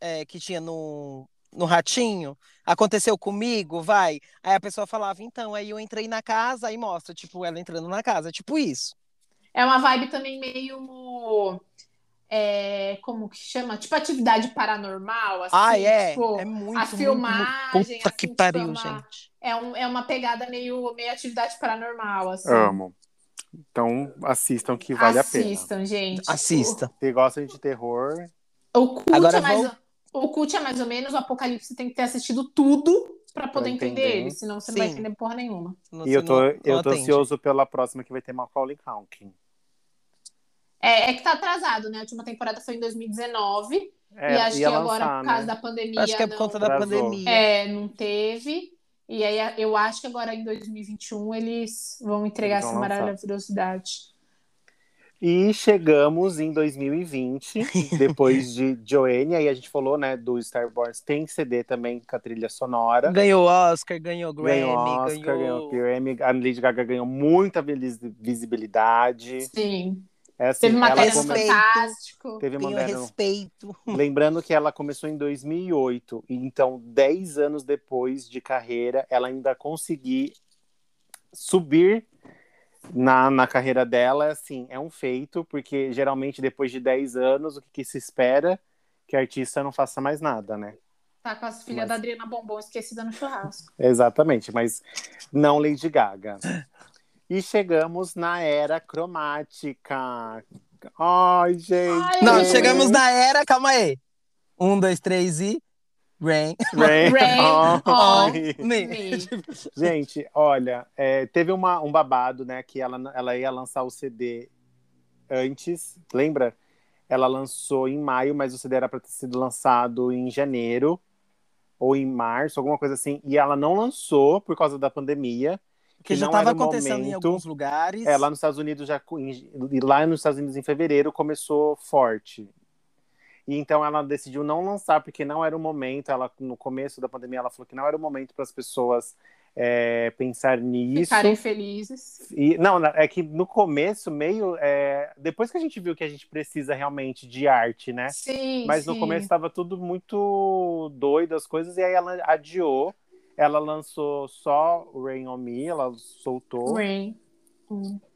Speaker 2: é, que tinha no, no Ratinho? Aconteceu comigo, vai. Aí a pessoa falava, então, aí eu entrei na casa, aí mostra, tipo, ela entrando na casa, tipo isso.
Speaker 3: É uma vibe também meio. é, como que chama? Tipo atividade paranormal, assim.
Speaker 2: ah, é.
Speaker 3: Tipo,
Speaker 2: é muito,
Speaker 3: a
Speaker 2: muito,
Speaker 3: filmagem,
Speaker 2: muito. Puta
Speaker 3: assim,
Speaker 2: que
Speaker 3: tipo,
Speaker 2: pariu,
Speaker 3: é uma-
Speaker 2: gente.
Speaker 3: É, um, é uma pegada meio, meio atividade paranormal, assim.
Speaker 1: Amo. Então assistam que vale a pena.
Speaker 3: Assistam, gente.
Speaker 2: Assista.
Speaker 1: Se gostam de terror,
Speaker 3: O cult,
Speaker 2: Agora
Speaker 3: é mais,
Speaker 2: vou-
Speaker 3: o cult é mais ou menos, o Apocalipse tem que ter assistido tudo pra poder
Speaker 1: Pra
Speaker 3: entender
Speaker 1: entender.
Speaker 3: ele, senão você não vai
Speaker 2: Sim.
Speaker 3: entender porra nenhuma.
Speaker 2: Não-
Speaker 1: e eu tô,
Speaker 2: não-
Speaker 1: eu
Speaker 2: não
Speaker 1: tô
Speaker 2: atende.
Speaker 1: ansioso pela próxima que vai ter Macaulay Culkin.
Speaker 3: É, é que tá atrasado, né? A última temporada foi em 2019
Speaker 1: É,
Speaker 3: e acho que agora,
Speaker 1: lançar,
Speaker 3: por causa
Speaker 1: né?
Speaker 3: da pandemia,
Speaker 2: Acho que é por
Speaker 3: não,
Speaker 2: conta da pandemia.
Speaker 3: é, não teve. E aí eu acho que agora em 2021 eles vão entregar
Speaker 1: Eles vão
Speaker 3: essa
Speaker 1: lançar.
Speaker 3: maravilhosidade.
Speaker 1: E chegamos em 2020, depois de Joanne, aí a gente falou, né, do Star Wars, tem CD também com a trilha sonora.
Speaker 2: Ganhou Oscar, ganhou Grammy,
Speaker 1: Ganhou Oscar, ganhou
Speaker 2: ganhou...
Speaker 1: Grammy, a Lady Gaga ganhou muita vis- visibilidade.
Speaker 3: Sim.
Speaker 1: É assim,
Speaker 3: Teve
Speaker 1: ela
Speaker 3: matéria
Speaker 1: come-
Speaker 3: fantástico.
Speaker 1: Teve
Speaker 2: Tenho
Speaker 1: matéria-
Speaker 2: respeito.
Speaker 1: Lembrando que ela começou em 2008, e então 10 anos depois de carreira, ela ainda conseguir subir na, na carreira dela, assim, é um feito, porque geralmente depois de 10 anos, o que, que se espera? Que a artista não faça mais nada, né?
Speaker 3: Tá com as filhas
Speaker 1: Mas-
Speaker 3: da Adriana Bombom esquecida no churrasco.
Speaker 1: Exatamente, mas não Lady Gaga. E chegamos na era cromática. Ai, gente.
Speaker 3: Ai,
Speaker 2: Não,
Speaker 3: Rain.
Speaker 2: chegamos na era, calma aí. Um, dois, três e. Rain.
Speaker 1: Rain.
Speaker 3: Rain
Speaker 1: Ai.
Speaker 3: on
Speaker 2: Me.
Speaker 3: me.
Speaker 1: Gente, olha, é, teve uma, um babado, né? Que ela, ela ia lançar o CD antes, lembra? Ela lançou em maio, mas o CD era para ter sido lançado em janeiro ou em março, alguma coisa assim. E ela não lançou por causa da pandemia.
Speaker 2: Que já
Speaker 1: não
Speaker 2: estava acontecendo em
Speaker 1: momento.
Speaker 2: alguns lugares.
Speaker 1: É, lá nos Estados Unidos já em- e lá nos Estados Unidos em fevereiro começou forte. E então ela decidiu não lançar porque não era o momento. Ela no começo da pandemia ela falou que não era o momento para as pessoas é, pensar nisso.
Speaker 3: Ficarem felizes.
Speaker 1: E, não, é que no começo, meio. é, depois que a gente viu que a gente precisa realmente de arte, né?
Speaker 3: Sim,
Speaker 1: Mas no
Speaker 3: sim.
Speaker 1: começo estava tudo muito doido as coisas, e aí ela adiou. Ela lançou só o Rain on Me, ela soltou
Speaker 3: Rain.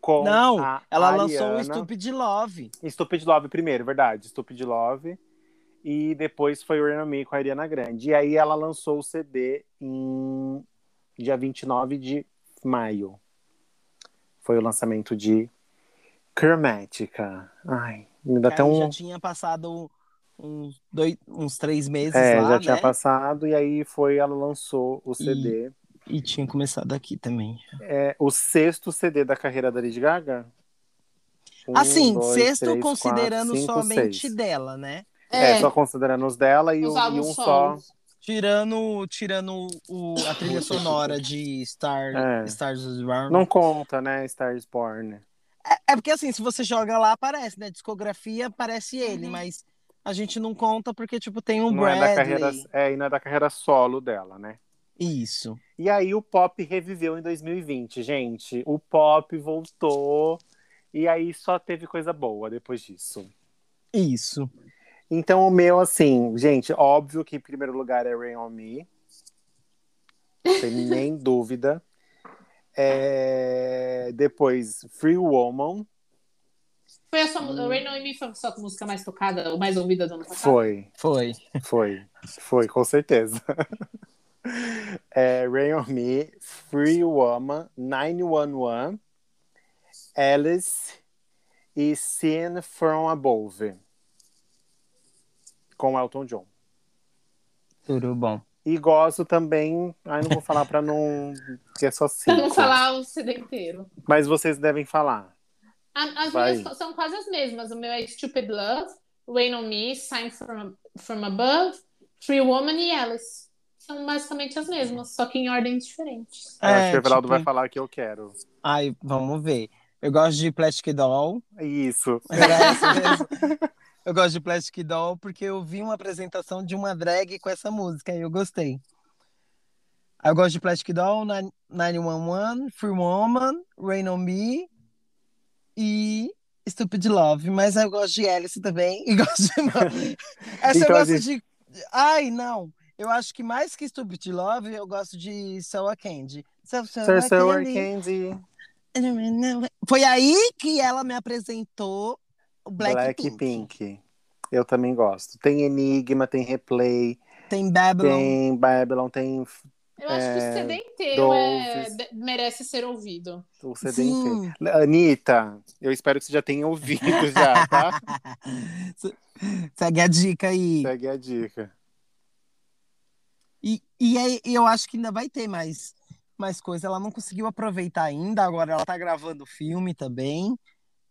Speaker 1: Com
Speaker 2: Não,
Speaker 1: a
Speaker 2: Ela
Speaker 1: Ariana.
Speaker 2: lançou o Stupid Love.
Speaker 1: Stupid Love primeiro, verdade. Stupid Love. E depois foi o Rain on Me com a Ariana Grande. E aí ela lançou o CD em dia 29 de maio. Foi o lançamento de Chromatica. Ai, me dá até um.
Speaker 2: já tinha passado uns, dois, uns três meses
Speaker 1: É,
Speaker 2: lá,
Speaker 1: já tinha
Speaker 2: né?
Speaker 1: passado, e aí foi, ela lançou o CD.
Speaker 2: E tinha começado aqui também.
Speaker 1: É o sexto CD da carreira da Lady Gaga? Um,
Speaker 2: assim,
Speaker 1: dois,
Speaker 2: sexto
Speaker 1: três,
Speaker 2: considerando
Speaker 1: quatro, cinco,
Speaker 2: somente
Speaker 1: seis.
Speaker 2: dela, né?
Speaker 1: É, só considerando os dela e,
Speaker 3: Os
Speaker 1: o- e um só.
Speaker 2: Tirando, tirando o, a trilha sonora de Star,
Speaker 1: É.
Speaker 2: Stars Around.
Speaker 1: Não conta, né? Stars Born.
Speaker 2: É, é porque assim, se você joga lá, aparece, né? Discografia, aparece ele,
Speaker 3: Uhum.
Speaker 2: mas a gente não conta porque, tipo, tem um
Speaker 1: Não é da
Speaker 2: Bradley.
Speaker 1: carreira, é, e não é da carreira solo dela, né?
Speaker 2: Isso.
Speaker 1: E aí o pop reviveu em 2020, gente. O pop voltou e aí só teve coisa boa depois disso.
Speaker 2: Isso.
Speaker 1: Então o meu, assim, gente, óbvio que em primeiro lugar é Rain on Me. Não tem nem dúvida. É, Depois, Free Woman.
Speaker 3: Foi a sua o Rain on Me foi a sua música mais tocada, ou mais ouvida do ano passado?
Speaker 1: Foi,
Speaker 2: Foi.
Speaker 1: foi, foi, com certeza. É, Rain on Me, Free Woman, 911, Alice e Sin From Above. Com Elton John.
Speaker 2: Tudo bom.
Speaker 1: E gosto também. Ai, não vou falar pra não. Porque é só
Speaker 3: Pra
Speaker 1: cinco.
Speaker 3: não falar o CD inteiro.
Speaker 1: Mas vocês devem falar.
Speaker 3: As
Speaker 1: Vai.
Speaker 3: minhas são quase as mesmas. O meu é Stupid Love, Rain on Me, Sign from, from Above, Free Woman e Alice. São basicamente as mesmas, só que em ordens diferentes.
Speaker 1: Eu acho
Speaker 2: É,
Speaker 1: que o Everaldo
Speaker 2: tipo-
Speaker 1: vai falar que eu quero.
Speaker 2: Ai, vamos ver. Eu gosto de Plastic Doll.
Speaker 1: Isso.
Speaker 2: Essa mesmo. Eu gosto de Plastic Doll porque eu vi uma apresentação de uma drag com essa música e eu gostei. Eu gosto de Plastic Doll, Nine- 911, Free Woman, Rain on Me e Stupid Love. Mas eu gosto de Alice também e gosto de... Essa
Speaker 1: Então
Speaker 2: eu gosto
Speaker 1: gente-
Speaker 2: de... Ai, não. Eu acho que mais que Stupid Love, eu gosto de Sour Candy. So,
Speaker 1: Sir Sour
Speaker 2: Candy.
Speaker 1: Candy,
Speaker 2: Foi aí que ela me apresentou o Blackpink.
Speaker 1: Blackpink. Eu também gosto. Tem Enigma, tem Replay,
Speaker 2: Tem Babylon.
Speaker 1: tem Babylon, tem
Speaker 3: Eu acho que o
Speaker 1: É,
Speaker 3: CD inteiro é-
Speaker 1: Doves.
Speaker 3: de- merece ser ouvido.
Speaker 1: o CD
Speaker 2: Sim.
Speaker 1: inteiro. Anitta, eu espero que você já tenha ouvido já, tá?
Speaker 2: Segue a dica aí.
Speaker 1: Segue a dica.
Speaker 2: E, e aí, eu acho que ainda vai ter mais, mais coisa. Ela não conseguiu aproveitar ainda, agora ela tá gravando filme também,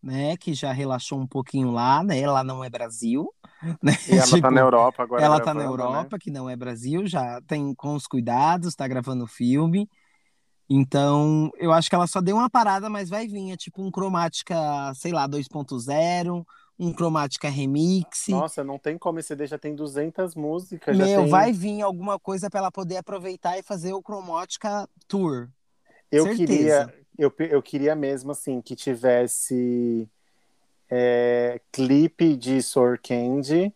Speaker 2: né? Que já relaxou um pouquinho lá, né? Ela não é Brasil. Né?
Speaker 1: E ela tá
Speaker 2: Tipo,
Speaker 1: na Europa agora.
Speaker 2: Ela tá na
Speaker 1: gravando, né?
Speaker 2: Europa, que não é Brasil, já tem com os cuidados, tá gravando filme. Então, eu acho que ela só deu uma parada, mas vai vir. É tipo um cromática, sei lá, 2.0, um cromática remix.
Speaker 1: Nossa, não tem como esse CD já tem 200 músicas.
Speaker 2: Meu,
Speaker 1: tem...
Speaker 2: vai vir alguma coisa para ela poder aproveitar e fazer o Cromática Tour.
Speaker 1: Eu
Speaker 2: certeza.
Speaker 1: queria, eu, eu queria mesmo assim que tivesse é, clipe de Sour Candy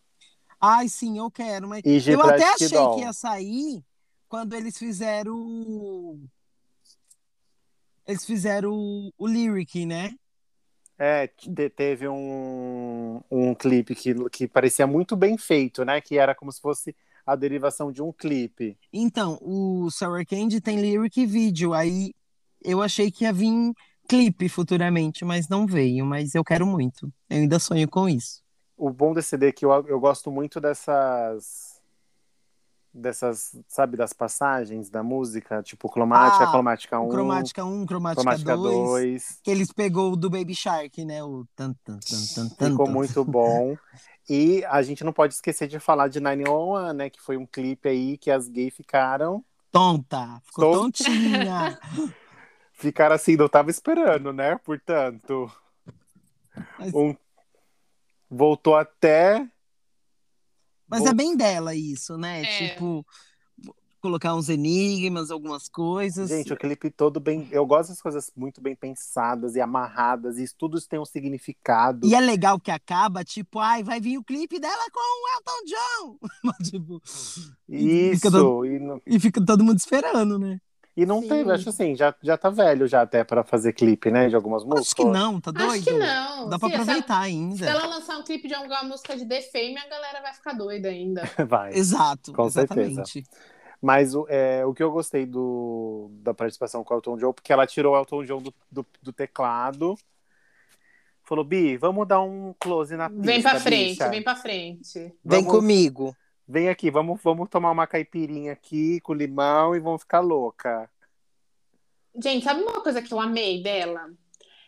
Speaker 2: Ai, sim, eu quero, mas
Speaker 1: e
Speaker 2: eu até achei
Speaker 1: Doll.
Speaker 2: que ia sair quando eles fizeram o- eles fizeram o, o lyric, né?
Speaker 1: É, te- teve um, um clipe que, que parecia muito bem feito, né? Que era como se fosse a derivação de um clipe.
Speaker 2: Então, o Sour Candy tem lyric vídeo, aí eu achei que ia vir clipe futuramente, mas não veio, mas eu quero muito. Eu ainda sonho com isso.
Speaker 1: O bom desse CD é que eu, eu gosto muito dessas dessas, sabe, das passagens da música, tipo cromática,
Speaker 2: Ah,
Speaker 1: cromática 1,
Speaker 2: O Cromática 1, Cromática,
Speaker 1: cromática
Speaker 2: 2,
Speaker 1: 2.
Speaker 2: que eles pegou do Baby Shark, né? O tan tan tan tan tan.
Speaker 1: Ficou muito bom. E a gente não pode esquecer de falar de 911, né? Que foi um clipe aí que as gays ficaram.
Speaker 2: Tonta, ficou
Speaker 1: Ton-
Speaker 2: tontinha.
Speaker 1: Ficaram assim, não tava esperando, né? Portanto,
Speaker 2: Mas-
Speaker 1: um voltou até.
Speaker 2: Mas
Speaker 1: Vol-
Speaker 2: é bem dela isso, né?
Speaker 3: É.
Speaker 2: Tipo, colocar uns enigmas, algumas coisas.
Speaker 1: Gente, o clipe todo bem. Eu gosto das coisas muito bem pensadas e amarradas, e tudo isso tem um significado.
Speaker 2: E é legal que acaba, tipo, ai, vai vir o clipe dela com o Elton John. tipo, e fica
Speaker 1: Isso,
Speaker 2: todo-
Speaker 1: e não,
Speaker 2: e fica todo mundo esperando, né?
Speaker 1: E não
Speaker 3: Sim.
Speaker 1: teve, acho assim, já, já tá velho já até pra fazer clipe, né? De algumas músicas.
Speaker 2: Acho que não, tá doido?
Speaker 3: Acho que não.
Speaker 2: Dá pra
Speaker 3: essa-
Speaker 2: aproveitar
Speaker 3: Se
Speaker 2: ainda.
Speaker 3: ela lançar um clipe de alguma música de The Fame, a galera vai ficar doida ainda.
Speaker 1: Vai.
Speaker 2: Exato,
Speaker 1: Com certeza.
Speaker 2: exatamente.
Speaker 1: Mas o, é, o que eu gostei do, da participação com o Elton John, porque ela tirou o Elton John do, do, do teclado. Falou, Bi, vamos dar um close na pista,
Speaker 3: Vem pra frente,
Speaker 1: bicha.
Speaker 3: vem pra frente.
Speaker 2: Vem
Speaker 1: Vamos-
Speaker 2: comigo.
Speaker 1: Vem aqui, vamos, vamos tomar uma caipirinha aqui com limão e vamos ficar louca.
Speaker 3: Gente, sabe uma coisa que eu amei dela?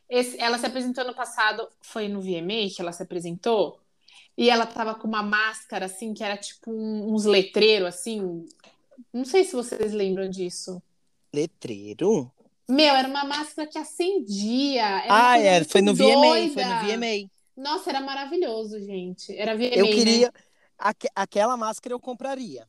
Speaker 3: Esse- ela se apresentou no passado, foi no VMA que ela se apresentou, e ela tava com uma máscara assim, que era tipo um- uns letreiros assim. Não sei se vocês lembram disso.
Speaker 2: Letreiro?
Speaker 3: Meu, era uma máscara que acendia.
Speaker 2: Ah, é, foi no VMA,
Speaker 3: doida.
Speaker 2: foi no VMA.
Speaker 3: Nossa, era maravilhoso, gente. Era VMA,
Speaker 2: Eu
Speaker 3: né?
Speaker 2: Aque- aquela máscara eu compraria.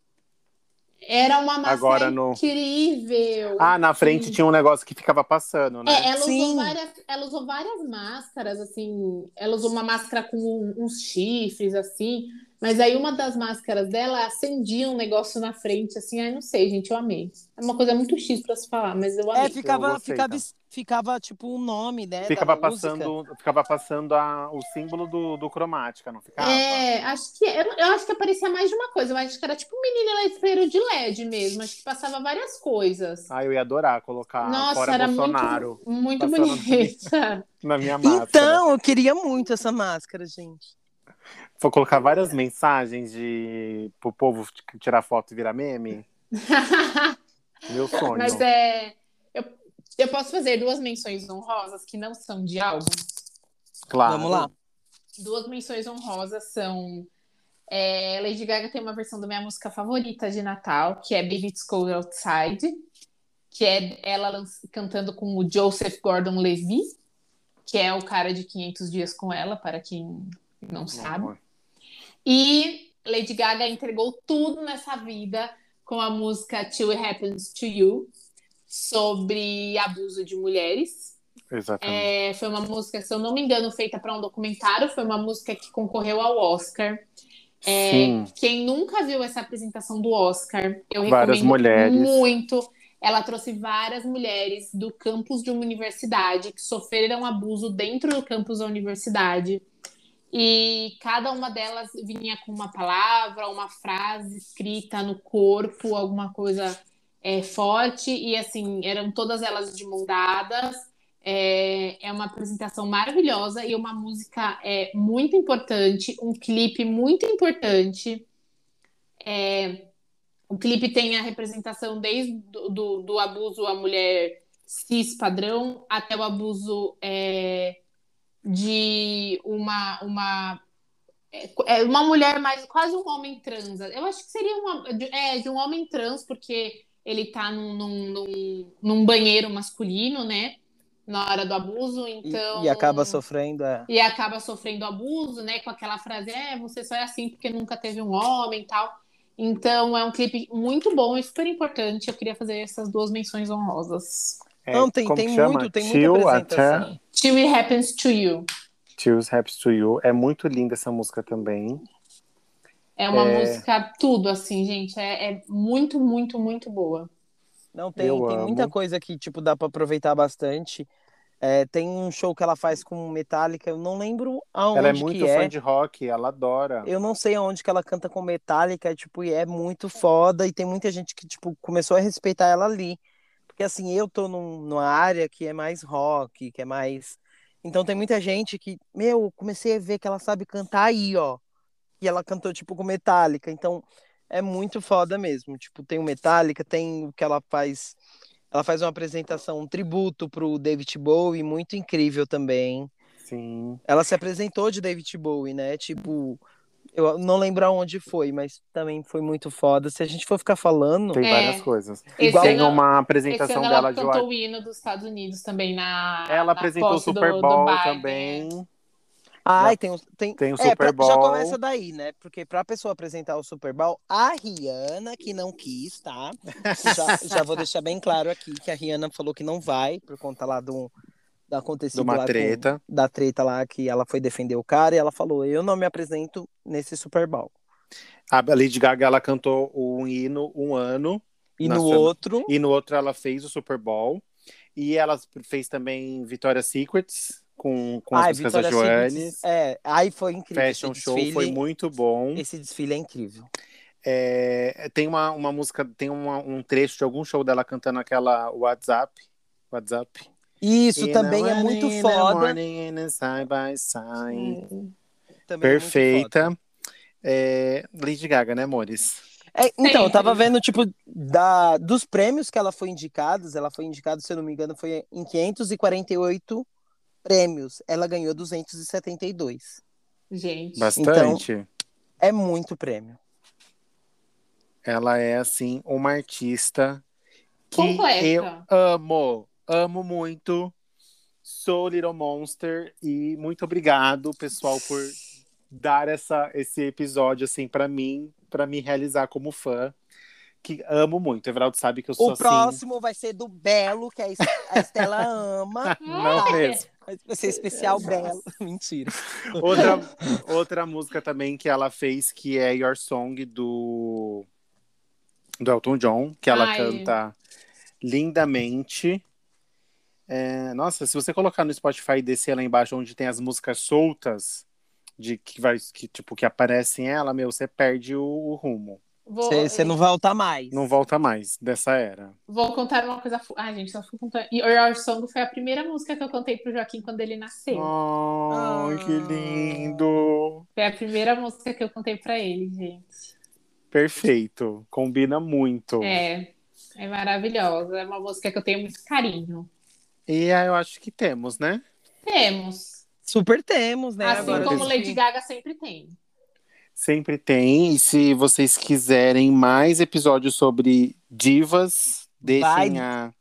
Speaker 3: Era uma máscara
Speaker 1: Agora no-
Speaker 3: incrível.
Speaker 1: Ah, na frente
Speaker 3: Sim.
Speaker 1: tinha um negócio que ficava passando, né?
Speaker 3: É, ela usou,
Speaker 2: Sim.
Speaker 3: várias, ela usou várias máscaras, assim. Ela usou uma máscara com uns chifres, assim. Mas aí uma das máscaras dela acendia um negócio na frente, assim. Ai, não sei, gente, eu amei. É uma coisa muito X pra se falar, mas eu amei.
Speaker 2: É, ficava,
Speaker 1: gostei,
Speaker 2: ficava,
Speaker 1: tá.
Speaker 2: ficava tipo o nome, né?
Speaker 1: Ficava
Speaker 2: música.
Speaker 1: passando, ficava passando a, o símbolo do, do cromática, não ficava?
Speaker 3: É, acho que eu, eu acho que aparecia mais de uma coisa. Eu acho que era tipo um menino letreiro de LED mesmo. Acho que passava várias coisas.
Speaker 1: Ah, eu ia adorar colocar
Speaker 3: Nossa,
Speaker 1: fora
Speaker 3: era
Speaker 1: Bolsonaro
Speaker 3: muito, muito bonita.
Speaker 1: na minha máscara.
Speaker 2: Então, eu queria muito essa máscara, gente.
Speaker 1: Vou colocar várias mensagens de pro povo tirar foto e virar meme. Meu sonho.
Speaker 3: Mas é. Eu, eu posso fazer duas menções honrosas que não são de álbum.
Speaker 1: Claro.
Speaker 2: Vamos lá.
Speaker 3: Duas menções honrosas são. é, Lady Gaga tem uma versão da minha música favorita de Natal, que é Baby It's Cold Outside, que é ela cantando com o Joseph Gordon-Levitt, que é o cara de 500 dias com ela, para quem não sabe. E Lady Gaga entregou tudo nessa vida com a música Till It Happens to You, sobre abuso de mulheres.
Speaker 1: Exatamente.
Speaker 3: É, foi uma música, se eu não me engano, feita para um documentário. Foi uma música que concorreu ao Oscar. É. Quem nunca viu essa apresentação do Oscar, eu
Speaker 1: Várias
Speaker 3: recomendo
Speaker 1: mulheres.
Speaker 3: muito. Ela trouxe várias mulheres do campus de uma universidade que sofreram abuso dentro do campus da universidade. E cada uma delas vinha com uma palavra, uma frase escrita no corpo, alguma coisa é, forte. E assim, eram todas elas de mão dadas. É, é uma apresentação maravilhosa e uma música é, muito importante, um clipe muito importante. É, o clipe tem a representação desde do, do, do abuso à mulher cis padrão até o abuso é, de uma, uma, é, uma mulher mais quase um homem trans. Eu acho que seria uma, é, de um homem trans, porque ele tá num, num, num, banheiro masculino, né? Na hora do abuso,
Speaker 2: E-
Speaker 3: então.
Speaker 2: E, acaba sofrendo. É.
Speaker 3: E acaba sofrendo abuso, né? Com aquela frase, é, você só é assim porque nunca teve um homem e tal. Então é um clipe muito bom e super importante. Eu queria fazer essas duas menções honrosas.
Speaker 1: É,
Speaker 2: Não, tem, tem muito, tem
Speaker 1: Till
Speaker 2: muita
Speaker 1: até
Speaker 2: apresentação.
Speaker 3: Till It Happens to You.
Speaker 1: Till's Happens to You. É muito linda essa música também.
Speaker 3: É uma
Speaker 1: É.
Speaker 3: música tudo, assim, gente. É, é muito, muito, muito boa.
Speaker 2: Não, tem,
Speaker 1: Eu
Speaker 2: tem
Speaker 1: amo.
Speaker 2: muita coisa que, tipo, dá pra aproveitar bastante. É, tem um show que ela faz com Metallica, eu não lembro aonde
Speaker 1: Ela é muito
Speaker 2: que
Speaker 1: fã
Speaker 2: é.
Speaker 1: de rock, ela adora.
Speaker 2: Eu não sei aonde que ela canta com Metallica, tipo, e é muito foda e tem muita gente que, tipo, começou a respeitar ela ali. Porque, assim, eu tô num, numa área que é mais rock, que é mais... Então tem muita gente que, meu, comecei a ver que ela sabe cantar aí, ó. E ela cantou, tipo, com Metallica. Então, é muito foda mesmo. Tipo, tem o Metallica, tem o que ela faz... Ela faz uma apresentação, um tributo pro David Bowie, muito incrível também.
Speaker 1: Sim.
Speaker 2: Ela se apresentou de David Bowie, né? Tipo, eu não lembro aonde foi, mas também foi muito foda. Se a gente for ficar falando,
Speaker 1: Tem
Speaker 3: É.
Speaker 1: várias coisas.
Speaker 2: Igual-
Speaker 1: Tem
Speaker 3: ano-
Speaker 1: uma
Speaker 3: Esse
Speaker 1: apresentação dela
Speaker 3: ela
Speaker 1: de
Speaker 3: cantou o hino dos Estados Unidos também na.
Speaker 1: Ela
Speaker 3: na
Speaker 1: apresentou o
Speaker 3: posse do-
Speaker 1: Super
Speaker 3: do
Speaker 1: Bowl
Speaker 3: Biden.
Speaker 1: também.
Speaker 2: ai, tem, o- tem,
Speaker 1: Tem o
Speaker 2: é,
Speaker 1: Super
Speaker 2: pra-
Speaker 1: Bowl.
Speaker 2: já começa daí, né? Porque pra pessoa apresentar o Super Bowl, a Rihanna que não quis, tá? Já, já vou deixar bem claro aqui que a Rihanna falou que não vai por conta lá do acontecido
Speaker 1: De uma
Speaker 2: lá com-
Speaker 1: treta.
Speaker 2: da treta lá que ela foi defender o cara e ela falou: "Eu não me apresento nesse Super Bowl".
Speaker 1: A Lady Gaga ela cantou um hino um ano
Speaker 2: E no outro,
Speaker 1: e no outro ela fez o Super Bowl e ela fez também Victoria's Secrets com, com as músicas da Joanne.
Speaker 2: É, aí foi incrível
Speaker 1: Fashion Show
Speaker 2: desfile.
Speaker 1: foi muito bom.
Speaker 2: Esse desfile é incrível.
Speaker 1: É, tem uma, uma música, tem uma- um trecho de algum show dela cantando aquela WhatsApp. WhatsApp.
Speaker 2: Isso
Speaker 1: the
Speaker 2: também é muito
Speaker 1: in the
Speaker 2: foda.
Speaker 1: side by side.
Speaker 2: Também é muito
Speaker 1: Perfeita. É, Lady Gaga, né, amores?
Speaker 2: É, então, eu tava vendo, tipo, da, dos prêmios que ela foi indicada, ela foi indicada, se eu não me engano, foi em 548 prêmios. Ela ganhou 272.
Speaker 3: Gente.
Speaker 1: Bastante.
Speaker 2: É muito prêmio.
Speaker 1: Ela é, assim, uma artista que
Speaker 3: Completa.
Speaker 1: eu amo. Amo muito. Sou Little Monster e muito obrigado, pessoal, por dar essa, esse episódio, assim, pra mim, pra me realizar como fã. Que amo muito. O Everaldo sabe que eu sou
Speaker 2: O
Speaker 1: assim.
Speaker 2: próximo vai ser do Belo, que a Es- a Estela ama.
Speaker 1: Não
Speaker 3: É.
Speaker 1: mesmo.
Speaker 2: Vai ser especial Belo. Mentira.
Speaker 1: Outra, outra música também que ela fez, que é Your Song, do, do Elton John, que ela
Speaker 3: Ai.
Speaker 1: canta lindamente. É, nossa, se você colocar no Spotify e descer lá embaixo, onde tem as músicas soltas, de que vai, que, tipo, que aparecem ela, meu, você perde o, o rumo.
Speaker 2: Você não volta mais.
Speaker 1: Não volta mais dessa era.
Speaker 3: vou contar uma coisa. Ai, gente, só fui contando. E Your Song foi a primeira música que eu contei pro Joaquim quando ele nasceu.
Speaker 1: Ai, que
Speaker 2: Ah.
Speaker 1: lindo!
Speaker 3: Foi a primeira música que eu contei pra ele, gente.
Speaker 1: Perfeito. Combina muito.
Speaker 3: É, é maravilhosa. É uma música que eu tenho muito carinho.
Speaker 1: E aí eu acho que temos, né?
Speaker 3: Temos.
Speaker 2: Super temos, né?
Speaker 3: Assim
Speaker 2: Agora
Speaker 3: como Lady Gaga sempre tem.
Speaker 1: Sempre tem. E se vocês quiserem mais episódios sobre divas, deixem
Speaker 2: Vai-
Speaker 1: a.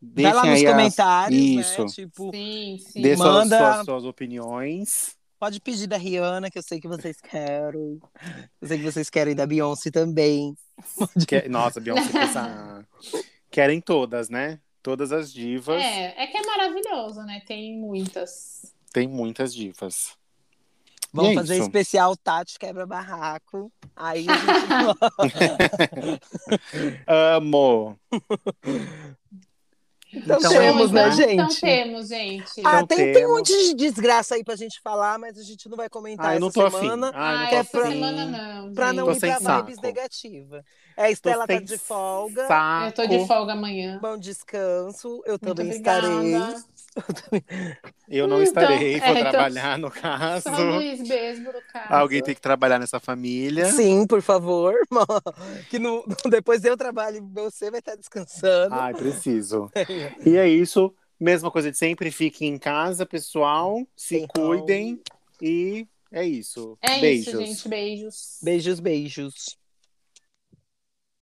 Speaker 2: Vai lá
Speaker 1: Deixem
Speaker 2: nos
Speaker 1: as-
Speaker 2: comentários,
Speaker 1: Isso.
Speaker 2: né? Tipo,
Speaker 3: Sim, sim.
Speaker 2: Manda-
Speaker 1: suas, suas opiniões.
Speaker 2: pode pedir da Rihanna, que eu sei que vocês querem. Eu sei que vocês querem da Beyoncé também.
Speaker 1: Que- Nossa, Beyoncé pensa... Querem todas, né? Todas as divas.
Speaker 3: É, é que é maravilhoso, né? Tem muitas.
Speaker 1: Tem muitas divas.
Speaker 2: Vamos
Speaker 1: é
Speaker 2: fazer
Speaker 1: isso.
Speaker 2: especial Tati Quebra Barraco. Aí a gente...
Speaker 1: Amo!
Speaker 2: então,
Speaker 1: Então
Speaker 2: temos,
Speaker 1: é
Speaker 2: né,
Speaker 1: isso,
Speaker 3: Então
Speaker 2: gente?
Speaker 3: temos, gente.
Speaker 2: Ah,
Speaker 1: Então
Speaker 2: tem, tem um
Speaker 1: temos.
Speaker 2: monte de desgraça aí pra gente falar, mas a gente não vai comentar
Speaker 1: Ah, eu
Speaker 2: essa semana.
Speaker 1: afim. Ah, eu não
Speaker 3: Ai,
Speaker 1: tô
Speaker 3: essa
Speaker 1: afim.
Speaker 3: semana não.
Speaker 2: Pra não
Speaker 1: Tô
Speaker 2: ir pra
Speaker 1: sem
Speaker 2: vibes
Speaker 1: saco.
Speaker 2: negativa. É, a Estela tá de folga.
Speaker 1: Saco.
Speaker 3: Eu tô de folga amanhã.
Speaker 2: Bom descanso. Eu
Speaker 3: Muito
Speaker 2: também
Speaker 3: obrigada.
Speaker 2: estarei.
Speaker 1: Eu não
Speaker 3: Então,
Speaker 1: estarei, vou
Speaker 3: é, então-
Speaker 1: trabalhar no caso.
Speaker 3: São Luís Besbo, no caso.
Speaker 1: Alguém tem que trabalhar nessa família.
Speaker 2: Sim, por favor. Que no, depois eu trabalho e você vai estar descansando.
Speaker 1: Ai, preciso. E é isso. Mesma coisa de sempre. Fiquem em casa, pessoal. Se
Speaker 2: Stay
Speaker 1: cuidem. E é isso.
Speaker 3: É
Speaker 1: Beijos.
Speaker 3: isso, gente. Beijos.
Speaker 2: Beijos, beijos.